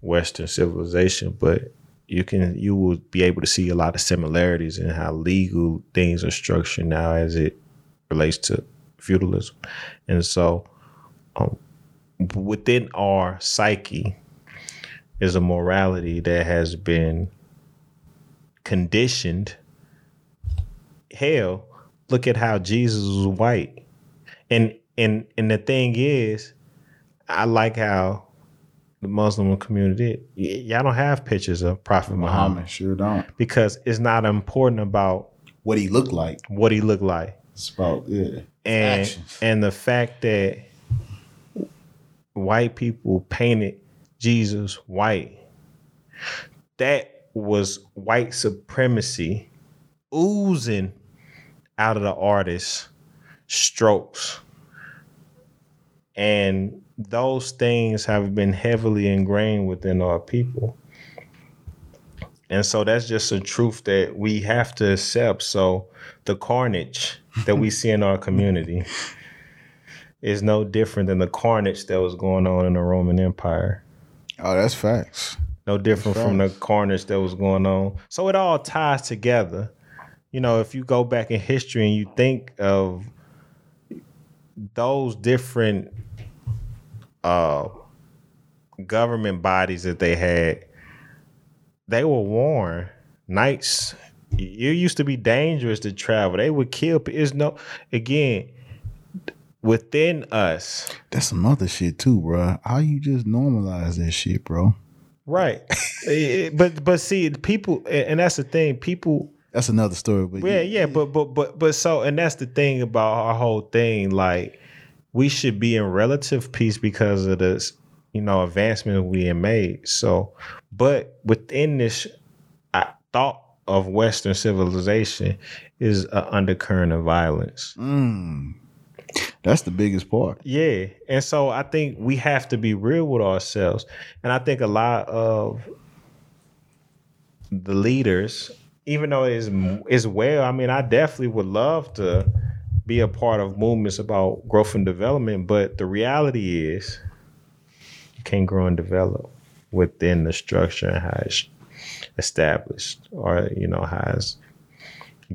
S5: Western civilization, but you can you will be able to see a lot of similarities in how legal things are structured now as it relates to feudalism. And so um, within our psyche is a morality that has been conditioned. Hell, look at how Jesus was white. And and and the thing is, I like how the Muslim community y- y'all don't have pictures of Prophet Muhammad
S4: Muhammad sure don't.
S5: because it's not important about
S4: What he looked like.
S5: what he looked like
S4: It's about yeah.
S5: and
S4: Actions.
S5: and the fact that white people painted Jesus white that was white supremacy oozing out of the artist's strokes and those things have been heavily ingrained within our people and so that's just a truth that we have to accept so the carnage that we see in our community is no different than the carnage that was going on in the Roman Empire.
S4: Oh, that's facts.
S5: No different from the carnage that was going on. So it all ties together. You know, if you go back in history and you think of those different uh government bodies that they had, they were warned. Knights, it used to be dangerous to travel. They would kill. It's no again within us.
S4: That's some other shit too, bro. How you just normalize that shit, bro?
S5: Right. But but see, people, and that's the thing. People
S4: That's another story. But
S5: Yeah,
S4: you-
S5: yeah, but but but but so and that's the thing about our whole thing. Like we should be in relative peace because of this, you know, advancement we have made. So, but within this I thought of Western civilization is an undercurrent of violence.
S4: Mm. That's the biggest part.
S5: Yeah. And so I think we have to be real with ourselves. And I think a lot of the leaders, even though it's, it's well, I mean, I definitely would love to be a part of movements about growth and development. But the reality is, you can't grow and develop within the structure and how it's established or, you know, how it's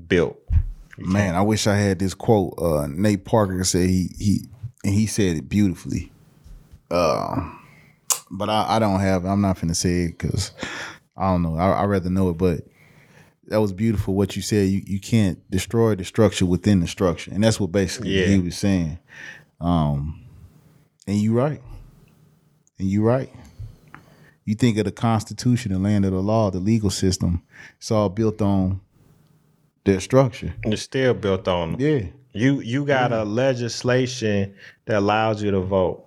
S5: built.
S4: Man, I wish I had this quote. Uh, Nate Parker said he he and he said it beautifully. Uh, but I, I don't have. I'm not gonna say it because I don't know. I I rather know it. But that was beautiful what you said. You you can't destroy the structure within the structure, and that's what basically
S5: Yeah.
S4: he was saying. Um, and you right. And you right. You think of the Constitution, the land of the law, the legal system. It's all built on their structure.
S5: It's still built on Them.
S4: Yeah.
S5: You you got a legislation that allows you to vote.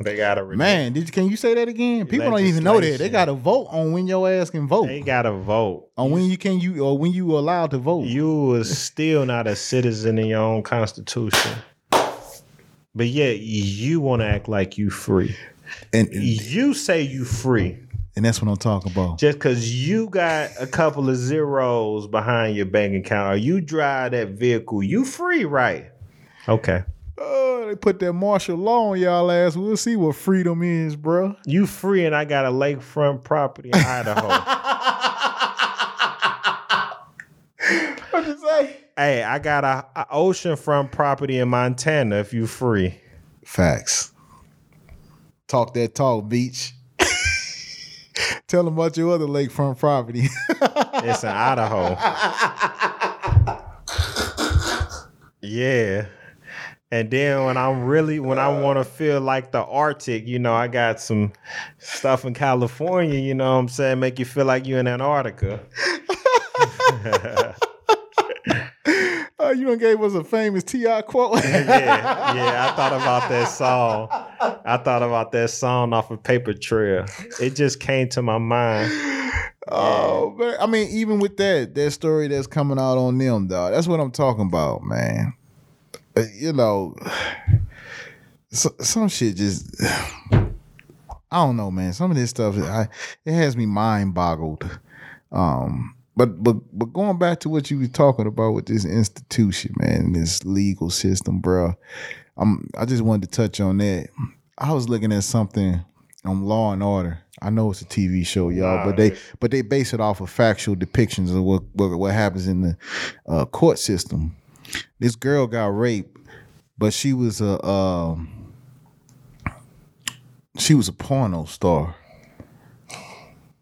S5: They got a
S4: Man, did you, can you say that again? People don't even know that. They got to vote on when your ass can vote.
S5: They got to vote.
S4: on when you can you or when you allowed to vote.
S5: You was still not a citizen in your own constitution, but yet you want to act like you free.
S4: and
S5: You say you free
S4: and that's what I'm talking about.
S5: just because you got a couple of zeros behind your bank account, or you drive that vehicle. You free, right? Okay.
S4: Oh, they put that martial law on y'all ass. We'll see what freedom is, bro.
S5: You free, and I got a lakefront property in Idaho.
S4: What you say?
S5: Hey, I got a, a oceanfront property in Montana. If you free,
S4: Facts. Talk that talk, beach. Tell them about your other lakefront property.
S5: it's in Idaho. yeah, And then when I'm really when I uh. want to feel like the Arctic, you know, I got some stuff in California, you know what I'm saying, make you feel like you're in Antarctica.
S4: Oh, you done gave us a famous T.I. quote.
S5: yeah, yeah, I thought about that song. I thought about that song off of Paper Trail. It just came to my mind.
S4: Oh man, I mean, even with that, that story that's coming out on them, dog. That's what I'm talking about, man. Uh, You know, so, some shit just. I don't know, man. Some of this stuff, I it has me mind boggled. Um, but but but going back to what you was talking about with this institution, man, this legal system, bro. I'm I just wanted to touch on that. I was looking at something on Law and Order. I know it's a TV show, y'all, but they but they base it off of factual depictions of what what, what happens in the uh, court system. This girl got raped, but she was a um, she was a porno star,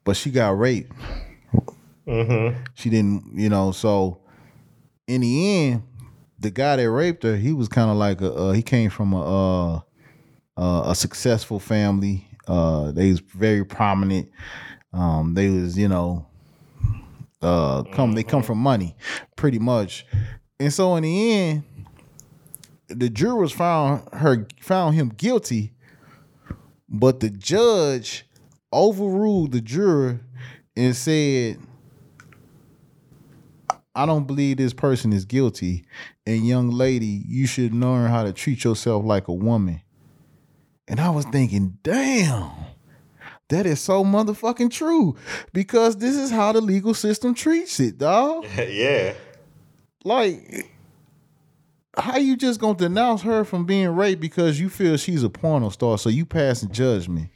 S4: but she got raped. She didn't, you know. So in the end, the guy that raped her, he was kind of like a uh, he came from a uh, uh, a successful family. Uh, they was very prominent. Um, they was, you know, uh, come they come from money, pretty much. And so in the end, the jurors found her found him guilty, but the judge overruled the juror and said, I don't believe this person is guilty. And young lady, you should learn how to treat yourself like a woman. And I was thinking, damn, that is so motherfucking true. Because this is how the legal system treats it, dog.
S5: yeah.
S4: Like, how you just gonna denounce her from being raped because you feel she's a porno star, so you pass and Judge me.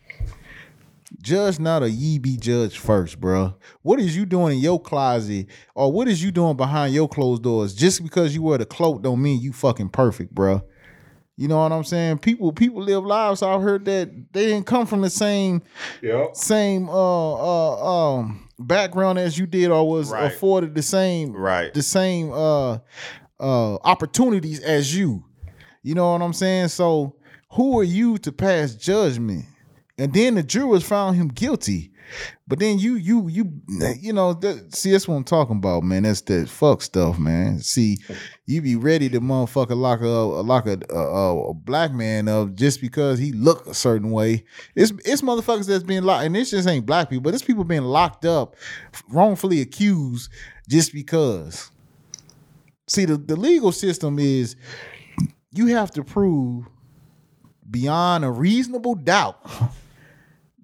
S4: Judge not a ye be judged first, bruh. What is you doing in your closet, or what is you doing behind your closed doors? Just because you wear the cloak don't mean you fucking perfect, bruh. You know what I'm saying? People people live lives out heard that they didn't come from the same
S5: Yep.
S4: same uh uh um background as you did or was
S5: Right.
S4: afforded the same
S5: Right.
S4: the same uh uh opportunities as you. You know what I'm saying? So who are you to pass judgment? And then the jurors found him guilty. But then you you you you know that, see that's what I'm talking about, man. That's that fuck stuff, man. See, you be ready to motherfucker lock a lock a, a, a black man up just because he look a certain way. It's it's motherfuckers that's being locked, and this just ain't black people, but it's people being locked up, wrongfully accused just because. See, the, the legal system is you have to prove beyond a reasonable doubt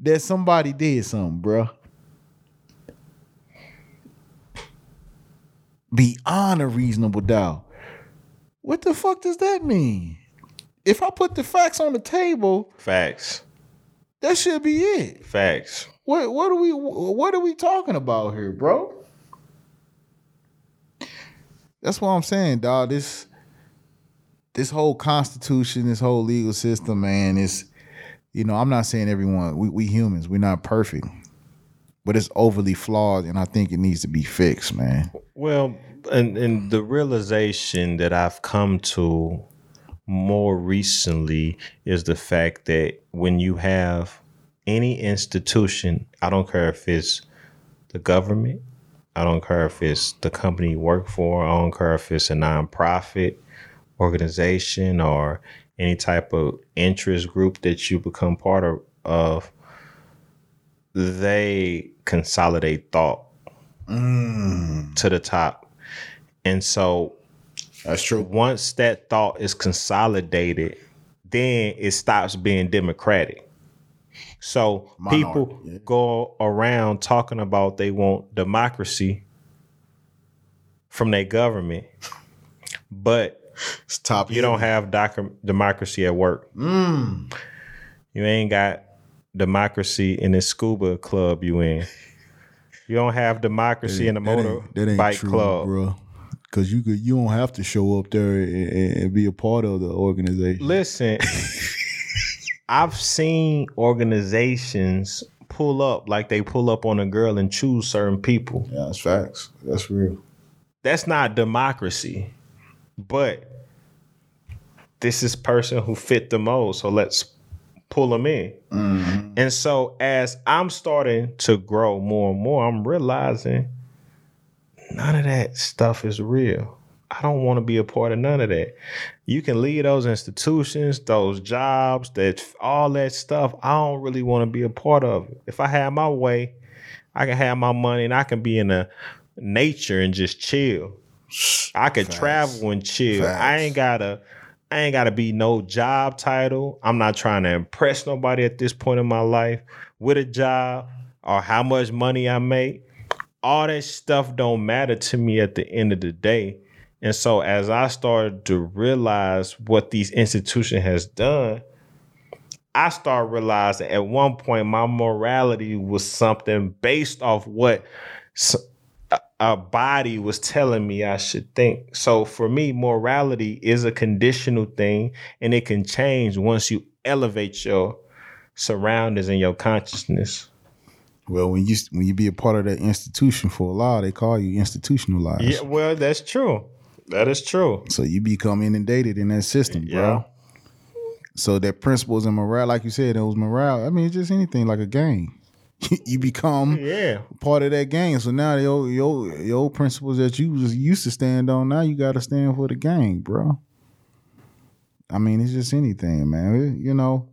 S4: that somebody did something, bruh. Beyond a reasonable doubt. What the fuck does that mean? If I put the facts on the table,
S5: Facts.
S4: that should be it.
S5: Facts.
S4: What what are we what are we talking about here, bro? That's what I'm saying, dog. This this whole constitution, this whole legal system, man, is you know, I'm not saying everyone we, we humans, we're not perfect. But it's overly flawed and I think it needs to be fixed, man.
S5: Well, and and the realization that I've come to more recently is the fact that when you have any institution, I don't care if it's the government, I don't care if it's the company you work for, I don't care if it's a nonprofit organization or any type of interest group that you become part of, of they consolidate thought mm. to the top. And so
S4: That's true.
S5: once that thought is consolidated, then it stops being democratic. So people
S4: yeah.
S5: go around talking about they want democracy from their government, but
S4: It's top
S5: you don't have doc- democracy at work.
S4: Mm.
S5: You ain't got democracy in the scuba club you in. You don't have democracy in the motorbike club.
S4: bro. Cause you could you don't have to show up there and, and- and be a part of the organization.
S5: Listen, I've seen organizations pull up like they pull up on a girl and choose certain people.
S4: Yeah, that's facts. That's real.
S5: That's not democracy. But this is person who fit the mold, so let's pull them in. Mm-hmm. And so as I'm starting to grow more and more, I'm realizing none of that stuff is real. I don't want to be a part of none of that. You can leave those institutions, those jobs, that all that stuff. I don't really want to be a part of it. If I have my way, I can have my money and I can be in the nature and just chill. I could travel and chill. I ain't gotta I ain't gotta be no job title. I'm not trying to impress nobody at this point in my life with a job or how much money I make. All that stuff don't matter to me at the end of the day. And so as I started to realize what these institutions has done, I started realizing at one point my morality was something based off what a- body was telling me I should think. So for me, morality is a conditional thing and it can change once you elevate your surroundings and your consciousness.
S4: Well, when you when you be a part of that institution for a while, they call you institutionalized.
S5: Yeah, well, that's true. That is true.
S4: So you become inundated in that system,
S5: Yeah.
S4: bro. So that principles and morale, like you said, those morale. I mean, it's just anything like a game. you become
S5: Yeah.
S4: part of that game. So now your your your principles that you was used to stand on, now you got to stand for the game, bro. I mean, it's just anything, man. It- you know.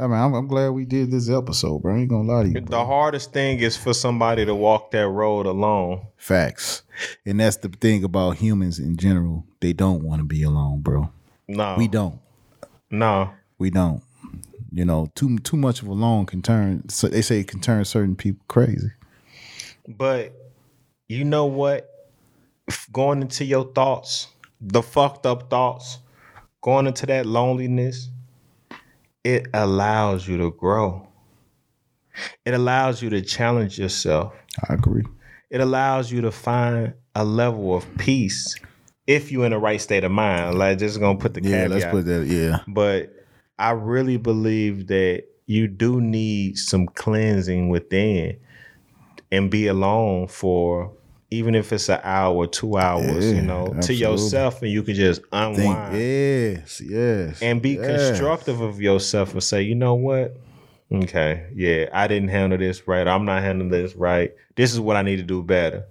S4: I mean, I'm, I'm glad we did this episode, bro. I ain't gonna lie to you.
S5: The hardest thing is for somebody to walk that road alone.
S4: Facts, and that's the thing about humans in general. They don't want to be alone, bro.
S5: No.
S4: We don't.
S5: No.
S4: We don't. You know, too too much of a loan can turn. So they say it can turn certain people crazy.
S5: But you know what? Going into your thoughts, the fucked up thoughts, going into that loneliness, it allows you to grow. It allows you to challenge yourself.
S4: I agree.
S5: It allows you to find a level of peace if you're in the right state of mind. Like just gonna put the
S4: Yeah,
S5: caveat.
S4: let's put that. Yeah,
S5: but I really believe that you do need some cleansing within and be alone for even if it's an hour two hours,
S4: Yeah,
S5: you know, to yourself and you can just
S4: think.
S5: unwind
S4: Yes, yes,
S5: and be
S4: yes.
S5: constructive of yourself and say, you know what? Okay, yeah, I didn't handle this right. I'm not handling this right. This is what I need to do better.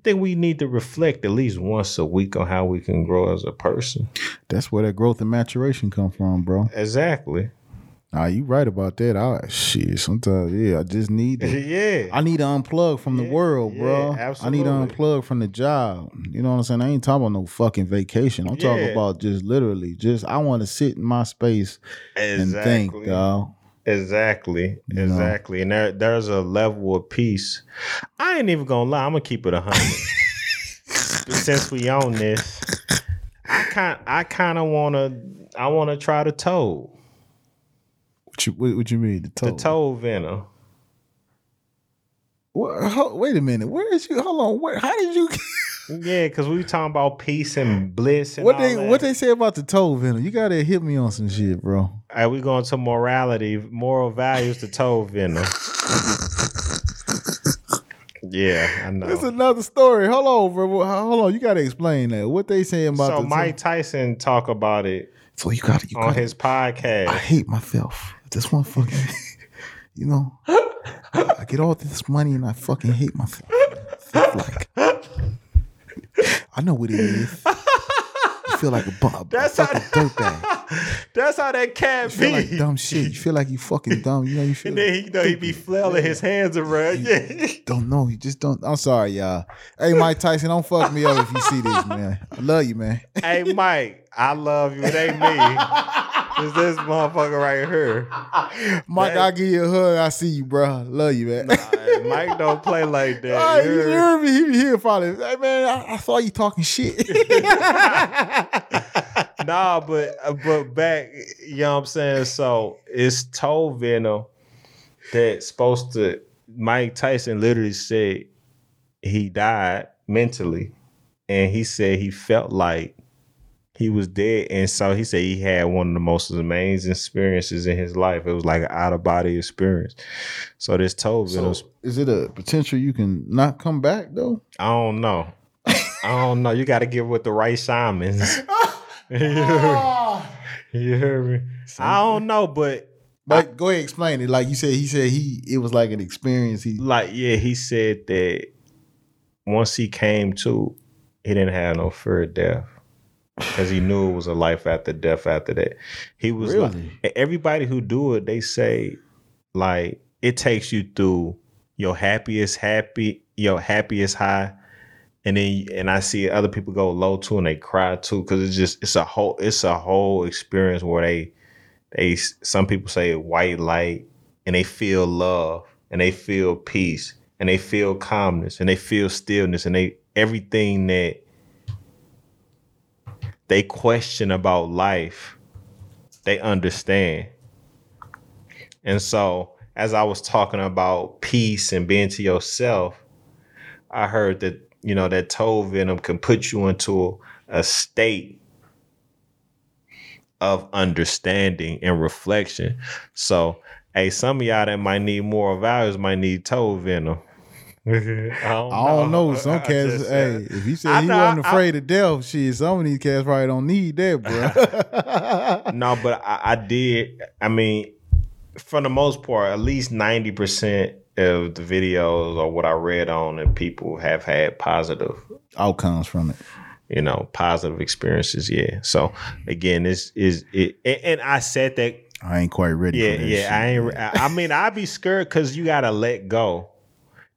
S5: I think we need to reflect at least once a week on how we can grow as a person.
S4: That's where that growth and maturation come from, bro.
S5: Exactly.
S4: Nah, you right about that. I shit. Sometimes, yeah, I just need to.
S5: yeah.
S4: I need to unplug from the world, bro.
S5: yeah,
S4: I need to unplug from the job. You know what I'm saying? I ain't talking about no fucking vacation. I'm talking about just literally, just I want to sit in my space and think, dog.
S5: Exactly.
S4: You know?
S5: Exactly. And there there's a level of peace. I ain't even gonna lie, I'm gonna keep it a hundred. Since we own this, I kind I kinda wanna I wanna try the toad.
S4: What you, what, what you mean? The toe?
S5: The toad venom.
S4: What, ho- wait a minute. Where is you? Hold on. Where, how did you?
S5: Yeah, because we talking about peace and bliss and
S4: what
S5: all
S4: they
S5: that.
S4: what they say about the toe venom? You gotta hit me on some shit, bro.
S5: Are we going to morality, moral values to toad venom? yeah, I know.
S4: It's another story. Hold on, bro. Hold on. You gotta explain that. What they saying about
S5: so
S4: the
S5: Mike Tyson talk about it
S4: So you gotta you
S5: on
S4: gotta
S5: his podcast.
S4: I hate myself. This one fucking, you know, I get all this money and I fucking hate myself. Like, I know what it is. You feel like a, bu- a,
S5: That's
S4: a
S5: how-
S4: fucking dirtbag.
S5: That's how that cat
S4: You feel
S5: be.
S4: like dumb shit. You feel like you fucking dumb. You know, you feel
S5: and then he know he be flailing his hands around. Yeah.
S4: don't know. You just don't. I'm sorry, y'all. Hey, Mike Tyson, don't fuck me up if you see this, man. I love you, man.
S5: hey Mike, I love you. It ain't me. It's this motherfucker right here.
S4: Mike,
S5: That-
S4: I'll give you a hug. I see you, bro. Love you, man.
S5: Uh, Mike don't play like that.
S4: Oh,
S5: you heard
S4: me? He be here probably. Hey man, I, I saw you talking shit.
S5: nah, but uh, but back, you know what I'm saying? So it's toe venom that's supposed to Mike Tyson literally said he died mentally. And he said he felt like he was dead. And so he said he had one of the most amazing experiences in his life. It was like an out of body experience. So this toe venom,
S4: so, is it a potential you can not come back though?
S5: I don't know. I don't know. You got to get with the right shamans. You hear me? I don't know, but
S4: But go ahead, explain it. Like you said, he said he it was like an experience. He
S5: like yeah, he said that once he came to, he didn't have no fear of death because he knew it was a life after death. After that, he was like everybody who do it. They say like it takes you through your happiest happy, your happiest high. And then, and I see other people go low too, and they cry too, because it's just it's a whole it's a whole experience where they they some people say white light and they feel love and they feel peace and they feel calmness and they feel stillness and they everything that they question about life they understand and so as i was talking about peace and being to yourself i heard that you know that toe venom can put you into a state of understanding and reflection. So, hey, some of y'all that might need more values might need toe venom. I don't,
S4: I don't know. Some cats,
S5: just
S4: hey, if he
S5: I
S4: said he
S5: know,
S4: wasn't
S5: I-
S4: afraid of death, shit, some of these cats probably don't need that, bro.
S5: no, but I, I did. I mean, for the most part, at least ninety percent of the videos or what I read on it, people have had positive
S4: Outcomes from it.
S5: you know, positive experiences. Yeah. So again, this is it, and, I said that.
S4: I ain't quite ready.
S5: Yeah, yeah.
S4: shit.
S5: I ain't. I I mean, I'd be scared because you gotta let go.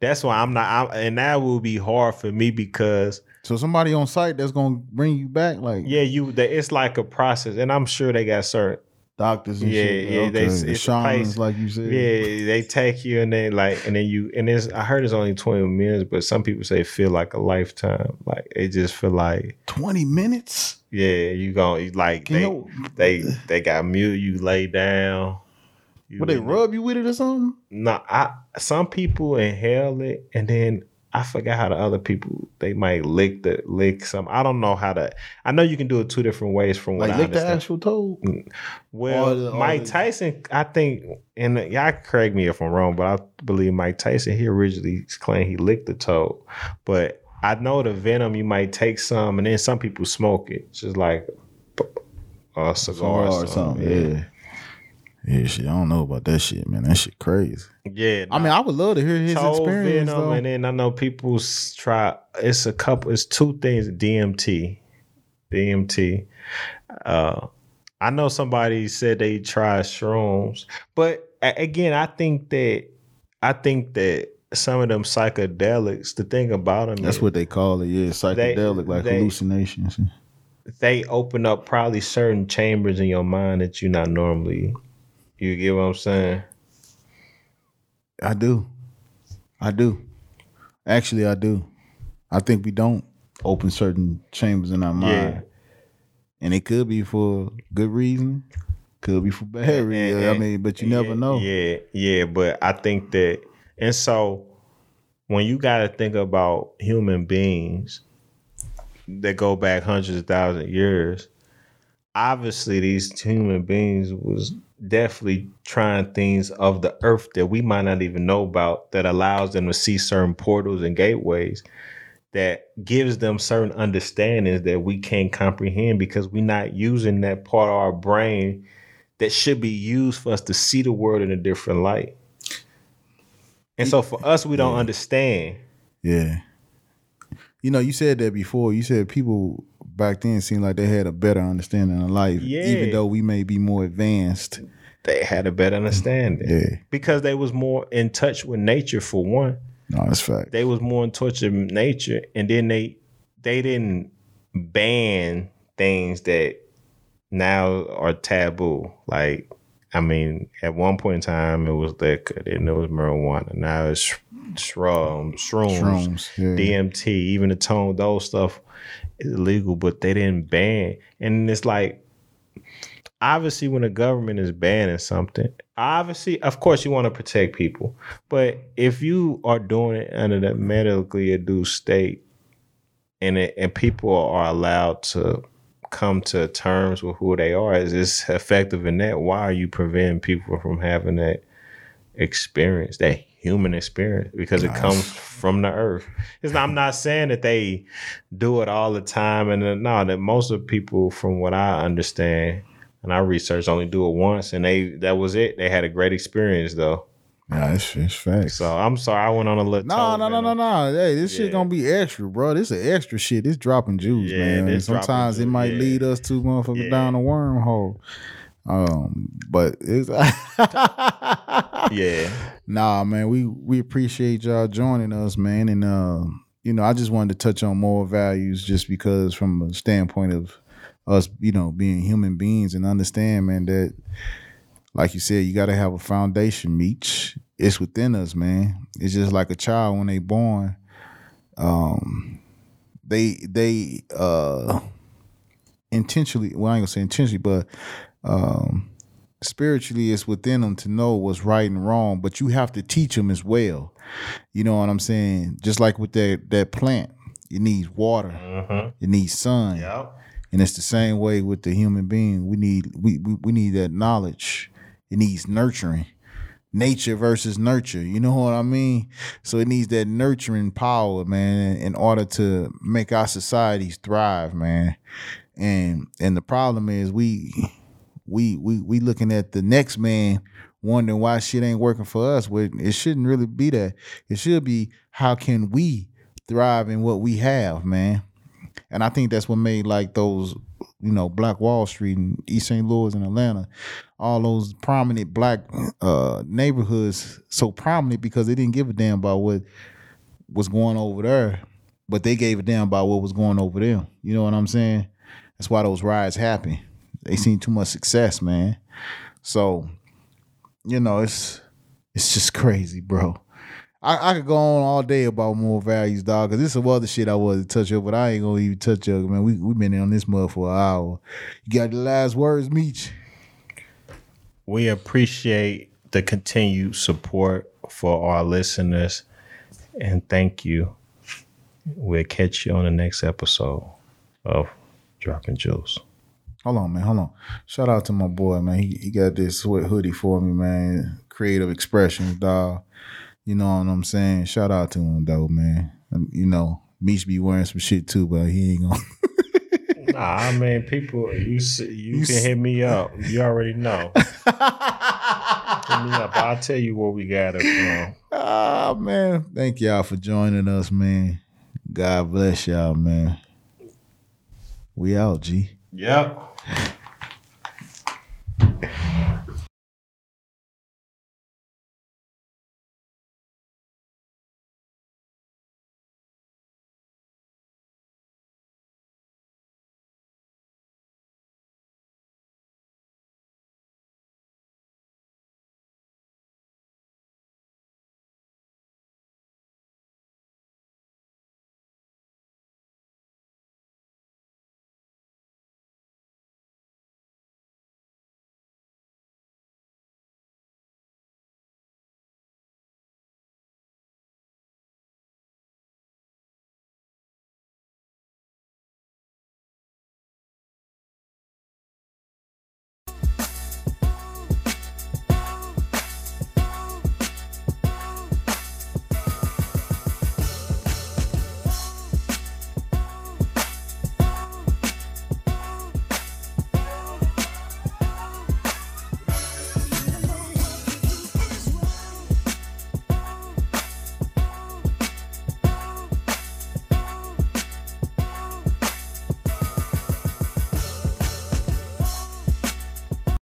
S5: That's why I'm not. I'm, and that will be hard for me because
S4: So somebody on site that's gonna bring you back, like
S5: yeah, you. The, it's like a process, and I'm sure they got certain.
S4: doctors and
S5: Yeah,
S4: shit.
S5: yeah,
S4: Okay.
S5: they-
S4: the
S5: it's
S4: shamans, like you said.
S5: Yeah, they take you and they like, and then you, and it's. I heard it's only 20 minutes, but some people say it feel like a lifetime. Like it just feel like,
S4: Twenty minutes.
S5: yeah, you going like
S4: Can
S5: they,
S4: you,
S5: they they got mute. You lay down.
S4: Would they
S5: the-
S4: rub you with it or something?
S5: No, I some people inhale it and then I forgot how the other people they might lick the lick some. I don't know how to. I know you can do it two different ways from what
S4: Like
S5: I
S4: lick the
S5: understand.
S4: actual toe? Mm.
S5: well,
S4: or the- or
S5: Mike
S4: the-
S5: Tyson, I think, and y'all correct me if I'm wrong, but I believe Mike Tyson he originally claimed he licked the toe, but I know the venom you might take some, and then some people smoke it, It's just like a cigar
S4: or something. Yeah. Yeah, shit. I don't know about that shit, man. That shit crazy.
S5: yeah.
S4: I mean, I would love to hear his
S5: toe
S4: experience.
S5: venom,
S4: though.
S5: and then I know people try. It's a couple. It's two things. DMT, DMT. Uh, I know somebody said they tried shrooms, but again, I think that I think that some of them psychedelics. The thing about them,
S4: That's
S5: is
S4: what they call it. Yeah, psychedelic, like
S5: they-
S4: hallucinations.
S5: they open up probably certain chambers in your mind that you're not normally. You get what I'm saying?
S4: I do. I do. Actually, I do. I think we don't open certain chambers in our mind.
S5: Yeah.
S4: And it could be for good reason, could be for bad
S5: And-
S4: reason. I mean, but you never know.
S5: Yeah, yeah, but I think that, and so when you got to think about human beings that go back hundreds of thousands of years, obviously these human beings was definitely trying things of the earth that we might not even know about that allows them to see certain portals and gateways that gives them certain understandings that we can't comprehend because we're not using that part of our brain that should be used for us to see the world in a different light. And so for us, we don't understand.
S4: Yeah. You know, you said that before. You said people back then seemed like they had a better understanding of life,
S5: Yeah.
S4: even though we may be more advanced.
S5: They had a better understanding
S4: Yeah.
S5: because they was more in touch with nature for one.
S4: No, that's fact.
S5: They was more in touch with nature, and then they they didn't ban things that now are taboo. Like I mean, at one point in time, it was liquor, then it was marijuana. Now it's sh- shrooms, shrooms,
S4: Shrooms. Yeah.
S5: DMT, even the tone, those stuff is illegal, but they didn't ban. And it's like, obviously, when the government is banning something, obviously, of course, you want to protect people. But if you are doing it under the medically induced state, and it, and people are allowed to come to terms with who they are, is this effective in that? Why are you preventing people from having that experience, that human experience? Because it comes from the earth. It's not, I'm not saying that they do it all the time, and uh, no, that most of the people, from what I understand, And I researched only do it once, and they that was it. They had a great experience though.
S4: Yeah, it's, it's facts.
S5: So I'm sorry I went on a little.
S4: No, no, no, no, no. Hey, this shit gonna be extra, bro. This is extra shit. This dropping jewels,
S5: Yeah,
S4: man. And sometimes it might
S5: yeah.
S4: lead us to motherfucker
S5: Yeah.
S4: down a wormhole. Um, but it's
S5: Yeah,
S4: nah, man. We we appreciate y'all joining us, man. And uh, you know, I just wanted to touch on moral values just because from a standpoint of us, you know, being human beings and understand, man, that like you said, you gotta have a foundation, Meech. It's within us, man. It's just like a child when they born. Um they they uh intentionally well I ain't gonna say intentionally, but um spiritually it's within them to know what's right and wrong, but you have to teach them as well. You know what I'm saying? Just like with that that plant, it needs water,
S5: mm-hmm.
S4: it needs sun,
S5: yep.
S4: And it's the same way with the human being. We need we we, we need that knowledge. It needs nurturing. Nature versus nurture. You know what I mean? So it needs that nurturing power, man, in order to make our societies thrive, man. And and the problem is we we we we looking at the next man wondering why shit ain't working for us. It shouldn't really be that. It should be how can we thrive in what we have, man. And I think that's what made like those, you know, Black Wall Street and East St. Louis and Atlanta, all those prominent black uh, neighborhoods so prominent because they didn't give a damn about what was going over there, but they gave a damn about what was going over there. You know what I'm saying? That's why those riots happen. They seen too much success, man. So, you know, it's it's just crazy, bro. I, I could go on all day about more values, dog, because there's some other shit I was to touch up, but I ain't gonna even touch up, man. We we been on this mud for an hour. You got the last words, Meech?
S5: We appreciate the continued support for our listeners, and thank you. We'll catch you on the next episode of Dropping Jewels.
S4: Hold on, man. Hold on. Shout out to my boy, man. He, he got this sweat hoodie for me, man. Creative expressions, dog. You know what I'm saying? Shout out to him, though, man. And, you know, Meech be wearing some shit too, but he ain't gonna.
S5: Nah, I mean, people, you you,
S4: You
S5: can hit me up. You already know. hit me up. I'll tell you where we got it from.
S4: Ah, man. Thank y'all for joining us, man. God bless y'all, man. We out, G.
S5: Yep.